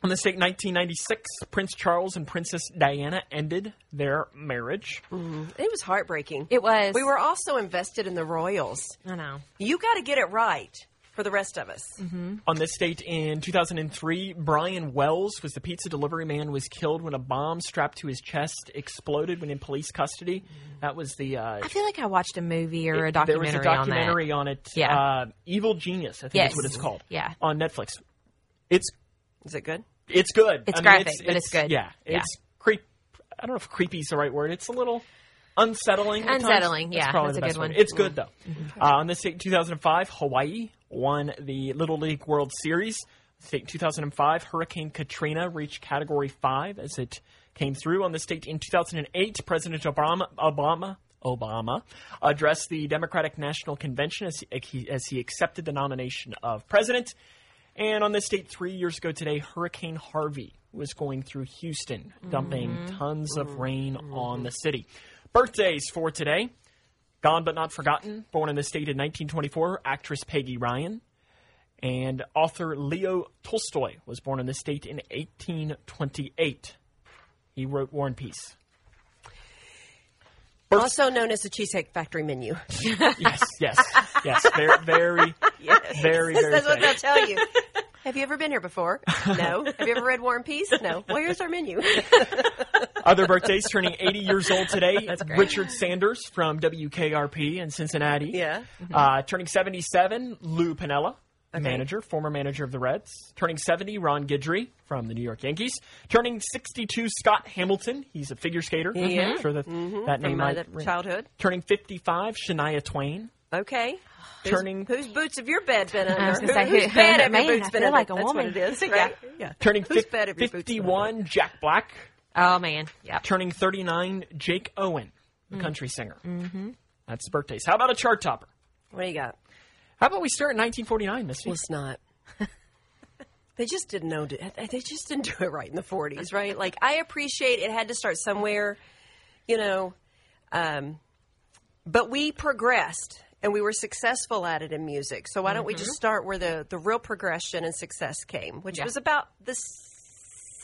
[SPEAKER 1] on this date, 1996, Prince Charles and Princess Diana ended their marriage.
[SPEAKER 2] It was heartbreaking.
[SPEAKER 4] it was.
[SPEAKER 2] We were also invested in the Royals.
[SPEAKER 4] I know.
[SPEAKER 2] You got to get it right. for the rest of us.
[SPEAKER 1] On this date in 2003, Brian Wells was the pizza delivery man was killed when a bomb strapped to his chest exploded when in police custody. That was the. Uh,
[SPEAKER 4] I feel like I watched a movie or a
[SPEAKER 1] it- there
[SPEAKER 4] documentary,
[SPEAKER 1] was a documentary
[SPEAKER 4] on
[SPEAKER 1] on, it.
[SPEAKER 4] Yeah.
[SPEAKER 1] Uh, Evil Genius, I think
[SPEAKER 4] Yes.
[SPEAKER 1] is what it's called.
[SPEAKER 4] Yeah.
[SPEAKER 1] On Netflix. It's
[SPEAKER 2] Is it good?
[SPEAKER 1] It's good.
[SPEAKER 4] It's
[SPEAKER 1] I mean,
[SPEAKER 4] graphic, but it's good.
[SPEAKER 1] Yeah.
[SPEAKER 4] Yeah.
[SPEAKER 1] It's creep. I don't know if creepy is the right word. It's a little unsettling.
[SPEAKER 4] Unsettling,
[SPEAKER 1] That's
[SPEAKER 4] yeah,
[SPEAKER 1] probably
[SPEAKER 4] that's
[SPEAKER 1] the
[SPEAKER 4] a
[SPEAKER 1] best
[SPEAKER 4] good
[SPEAKER 1] word.
[SPEAKER 4] one.
[SPEAKER 1] It's good though. Uh, on this date, in 2005, Hawaii won the Little League World Series. In 2005, Hurricane Katrina reached Category Five as it came through. On the state. in 2008, President Obama Obama. Obama addressed the Democratic National Convention as he, as he accepted the nomination of president. And on this date, three years ago today, Hurricane Harvey was going through Houston, dumping mm-hmm. tons of rain on the city. Birthdays for today Gone but not forgotten, born in this state in 1924, actress Peggy Ryan. And author Leo Tolstoy was born in this state in 1828. He wrote War and Peace. Birth-
[SPEAKER 2] Also known as the Cheesecake Factory menu.
[SPEAKER 1] yes, yes, yes. Very, very, very, very.
[SPEAKER 2] That's what they'll tell you. Have you ever been here before? No. Have you ever read War and Peace? No. Well, here's our menu.
[SPEAKER 1] Other birthdays turning 80 years old today. Richard Sanders from WKRP in Cincinnati.
[SPEAKER 2] Yeah.
[SPEAKER 1] Uh, turning 77, Lou Piniella, manager, former manager of the Reds. Turning 70, Ron Guidry from the New York Yankees. Turning 62, Scott Hamilton. He's a figure skater.
[SPEAKER 2] Yeah. Mm-hmm.
[SPEAKER 1] I'm sure that, mm-hmm. that
[SPEAKER 2] From my
[SPEAKER 1] might
[SPEAKER 2] the
[SPEAKER 1] ring.
[SPEAKER 2] childhood.
[SPEAKER 1] Turning 55, Shania Twain.
[SPEAKER 2] Okay.
[SPEAKER 1] Turning-
[SPEAKER 2] whose boots have your bed been under?
[SPEAKER 4] I was gonna say,
[SPEAKER 2] whose
[SPEAKER 4] who-
[SPEAKER 2] bed have
[SPEAKER 4] man,
[SPEAKER 2] your boots
[SPEAKER 4] I
[SPEAKER 2] been under?
[SPEAKER 4] like a
[SPEAKER 2] That's
[SPEAKER 4] woman.
[SPEAKER 2] what it is,
[SPEAKER 4] Yeah.
[SPEAKER 2] right? Yeah.
[SPEAKER 1] Turning
[SPEAKER 2] Whose
[SPEAKER 1] fif-
[SPEAKER 2] bed have your boots been
[SPEAKER 1] 51, Jack Black.
[SPEAKER 4] Oh man, yep.
[SPEAKER 1] Turning 39, Jake Owen, the mm. country singer. Mm-hmm. That's birthdays. How about a chart topper?
[SPEAKER 2] What do you got?
[SPEAKER 1] How about we start in 1949, Misty?
[SPEAKER 2] Well, it's not. they just didn't know. They just didn't do it right in the 40s, right? Like, I appreciate it had to start somewhere, you know, um, but we progressed and we were successful at it in music. So why don't we just start where the, the real progression and success came, which
[SPEAKER 4] Yeah.
[SPEAKER 2] was about the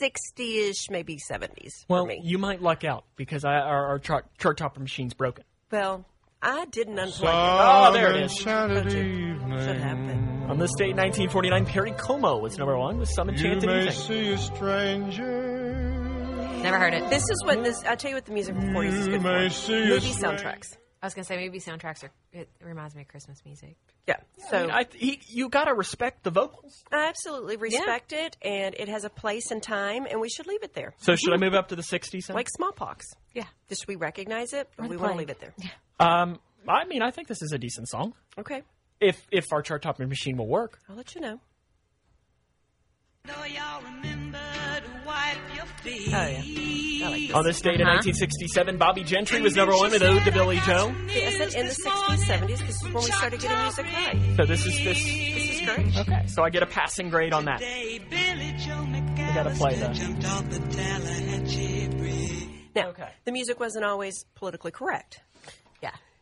[SPEAKER 2] 60-ish, maybe 70s
[SPEAKER 1] Well,
[SPEAKER 2] for me.
[SPEAKER 1] you might luck out because I, our, our chart, chart topper machine's broken.
[SPEAKER 2] well, I didn't unplug it.
[SPEAKER 1] Oh, there it is.
[SPEAKER 2] it. Should happen.
[SPEAKER 1] On this date, 1949, Perry Como was number one with Some Enchanted Evening.
[SPEAKER 3] see a stranger.
[SPEAKER 4] Never heard it.
[SPEAKER 2] This is what this. I'll tell you what the music from the 40s is good
[SPEAKER 3] may
[SPEAKER 2] for.
[SPEAKER 3] see a
[SPEAKER 2] Movie soundtracks.
[SPEAKER 4] I was gonna say maybe soundtracks are. It reminds me of Christmas music.
[SPEAKER 2] Yeah. So
[SPEAKER 1] I mean, I, he, you got to respect the vocals.
[SPEAKER 2] I absolutely respect it, and it has a place and time, and we should leave it there.
[SPEAKER 1] So should I move up to the 60s? then?
[SPEAKER 2] Like smallpox.
[SPEAKER 4] Yeah.
[SPEAKER 2] Just we recognize it, but
[SPEAKER 4] Or the
[SPEAKER 2] we want to
[SPEAKER 4] plague.
[SPEAKER 2] leave it there.
[SPEAKER 1] Um, I mean, I think this is a decent song.
[SPEAKER 2] Okay.
[SPEAKER 1] If if our chart topping machine will work.
[SPEAKER 2] I'll let you know.
[SPEAKER 11] Though y'all remember to wipe your feet.
[SPEAKER 2] Oh, yeah. I like this.
[SPEAKER 1] On this date in
[SPEAKER 4] Uh-huh.
[SPEAKER 1] 1967, Bobbie Gentry was number one with Ode to Billie Joe.
[SPEAKER 2] I said in the 60s, 70s, this is when we started getting music right.
[SPEAKER 1] So this is this.
[SPEAKER 2] This is great.
[SPEAKER 1] Okay, so I get a passing grade on that.
[SPEAKER 11] Day, Billie Joe
[SPEAKER 1] We gotta play
[SPEAKER 11] McAllister
[SPEAKER 1] the-
[SPEAKER 11] jumped off the Tallahatchie Bridge.
[SPEAKER 2] Now,
[SPEAKER 1] Okay.
[SPEAKER 2] the music wasn't always politically correct.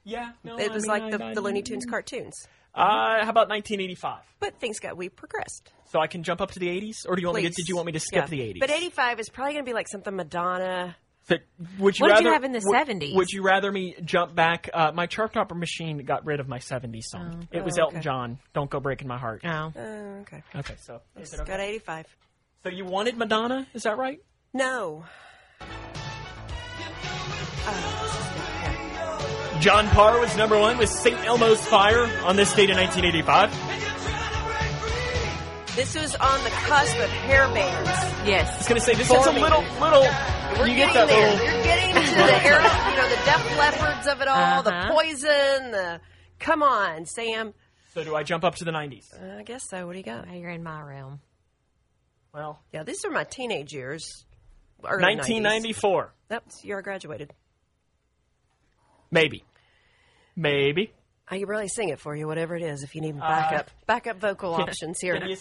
[SPEAKER 2] Yeah.
[SPEAKER 1] Yeah, no,
[SPEAKER 2] It
[SPEAKER 1] I
[SPEAKER 2] was
[SPEAKER 1] mean,
[SPEAKER 2] like the,
[SPEAKER 1] I-
[SPEAKER 2] the Looney Tunes cartoons.
[SPEAKER 1] Uh, how about 1985?
[SPEAKER 2] But things got, we progressed.
[SPEAKER 1] So I can jump up to the 80s, or do you want me to? Did you want me to skip
[SPEAKER 2] Yeah.
[SPEAKER 1] the 80s?
[SPEAKER 2] But 85 is probably going to be like something Madonna.
[SPEAKER 1] So, would you
[SPEAKER 4] What did
[SPEAKER 1] rather
[SPEAKER 4] you have in the
[SPEAKER 1] would-
[SPEAKER 4] 70s?
[SPEAKER 1] Would you rather me jump back? Uh, my chart topper machine got rid of my 70s song. it was
[SPEAKER 2] Oh,
[SPEAKER 1] Elton
[SPEAKER 2] okay.
[SPEAKER 1] John. Don't go breaking my heart.
[SPEAKER 4] Oh,
[SPEAKER 2] Oh, okay.
[SPEAKER 1] Okay, so is it okay?
[SPEAKER 2] Got 85.
[SPEAKER 1] So you wanted Madonna? Is that right?
[SPEAKER 2] No.
[SPEAKER 1] John Parr was number one with St. Elmo's Fire on this date in 1985.
[SPEAKER 2] This was on the cusp of hair bands.
[SPEAKER 1] I
[SPEAKER 4] yes.
[SPEAKER 1] was going to say this is a little little.
[SPEAKER 2] We're
[SPEAKER 1] you get that
[SPEAKER 2] there.
[SPEAKER 1] little.
[SPEAKER 2] You're getting to the era, you know, the Def Leppards of it all, the
[SPEAKER 4] Uh-huh.
[SPEAKER 2] poison, the. Come on, Sam.
[SPEAKER 1] So do I jump up to the 90s?
[SPEAKER 2] I guess so. What do you got?
[SPEAKER 4] Now you're in my realm.
[SPEAKER 1] Well,
[SPEAKER 2] Yeah, these are my teenage years. Early 90s.
[SPEAKER 1] 1994,
[SPEAKER 2] That's you're graduated.
[SPEAKER 1] Maybe, maybe.
[SPEAKER 2] I can really sing it for you, whatever it is, if you need
[SPEAKER 1] Uh,
[SPEAKER 2] backup backup vocal options here.
[SPEAKER 1] Can you,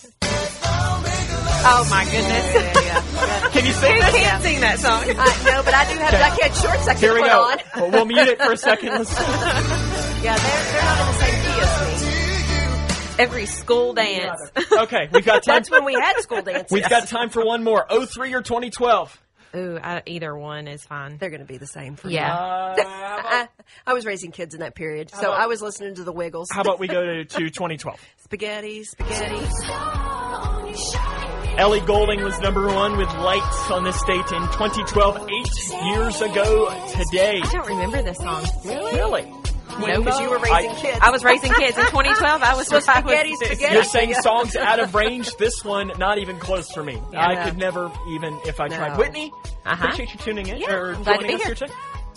[SPEAKER 4] Oh my goodness.
[SPEAKER 2] Yeah, yeah, yeah.
[SPEAKER 1] can you sing
[SPEAKER 4] I
[SPEAKER 1] this?
[SPEAKER 4] can't sing that song.
[SPEAKER 2] I, no, but I do have
[SPEAKER 1] Okay.
[SPEAKER 2] black head shorts I can
[SPEAKER 1] Here we
[SPEAKER 2] put
[SPEAKER 1] go.
[SPEAKER 2] on.
[SPEAKER 1] Well, we'll mute it for a second. Let's,
[SPEAKER 2] Yeah, they're, they're not in the same key as me.
[SPEAKER 4] Every school dance.
[SPEAKER 1] okay, we've got time.
[SPEAKER 2] That's when we had school dances.
[SPEAKER 1] We've got time for one more. 03 or 2012.
[SPEAKER 4] Ooh, I, either one is fine.
[SPEAKER 2] They're going to be the same for
[SPEAKER 4] Yeah.
[SPEAKER 1] Uh, about,
[SPEAKER 2] I, I was raising kids in that period, so
[SPEAKER 1] about-
[SPEAKER 2] I was listening to the Wiggles.
[SPEAKER 1] how about we go to, to 2012?
[SPEAKER 2] spaghetti, spaghetti?
[SPEAKER 1] Ellie Goulding was number one with Lights on this date in 2012, eight years ago today.
[SPEAKER 4] I don't remember this song.
[SPEAKER 1] Really?
[SPEAKER 2] No, because you were raising
[SPEAKER 1] I-
[SPEAKER 2] kids.
[SPEAKER 4] I was raising kids in 2012. I was
[SPEAKER 2] So
[SPEAKER 4] I was-
[SPEAKER 2] spaghetti, spaghetti.
[SPEAKER 1] You're saying songs out of range. This one, not even close for me. I
[SPEAKER 2] Yeah.
[SPEAKER 1] could never even if I tried. Whitney,
[SPEAKER 4] Uh-huh.
[SPEAKER 1] appreciate you tuning in
[SPEAKER 4] Yeah,
[SPEAKER 1] or
[SPEAKER 4] I'm to
[SPEAKER 1] joining
[SPEAKER 4] be
[SPEAKER 1] us
[SPEAKER 4] here.
[SPEAKER 1] here today.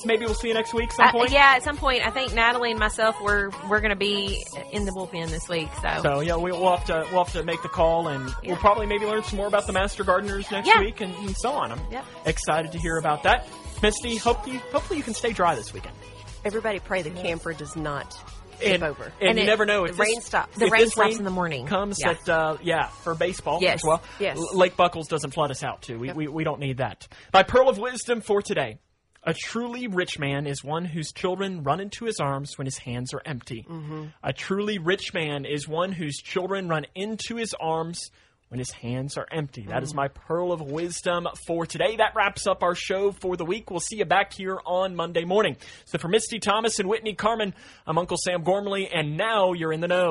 [SPEAKER 1] Maybe we'll see you next week some
[SPEAKER 4] Uh,
[SPEAKER 1] point.
[SPEAKER 4] yeah, at some point, I think Natalie and myself we're we're going to be in the bullpen this week. So,
[SPEAKER 1] So yeah, we- we'll have to we'll have to make the call, and
[SPEAKER 4] Yeah.
[SPEAKER 1] we'll probably maybe learn some more about the Master Gardeners next
[SPEAKER 4] Yeah.
[SPEAKER 1] week, and, and so on. I'm
[SPEAKER 4] Yep.
[SPEAKER 1] excited to hear about that. Misty, hope you hopefully you can stay dry this weekend.
[SPEAKER 2] Everybody pray the camper does not tip
[SPEAKER 1] And,
[SPEAKER 2] over.
[SPEAKER 1] and,
[SPEAKER 4] And
[SPEAKER 1] you
[SPEAKER 4] it-
[SPEAKER 1] never know
[SPEAKER 2] the
[SPEAKER 1] if this-
[SPEAKER 2] rain stops.
[SPEAKER 4] The rain stops in the morning.
[SPEAKER 1] Comes
[SPEAKER 4] Yeah.
[SPEAKER 1] at uh, yeah for baseball
[SPEAKER 2] Yes.
[SPEAKER 1] as well.
[SPEAKER 2] Yes.
[SPEAKER 1] L- Lake Buckles doesn't flood us out too. We, we we don't need that. My pearl of wisdom for today: a truly rich man is one whose children run into his arms when his hands are empty.
[SPEAKER 2] Mm-hmm.
[SPEAKER 1] A truly rich man is one whose children run into his arms when his hands are empty. That
[SPEAKER 2] Mm.
[SPEAKER 1] my pearl of wisdom for today. That wraps up our show for the week. We'll see you back here on Monday morning. So for Misty Thomas and Whitney Carmen, I'm Uncle Sam Gormley, and now you're in the know.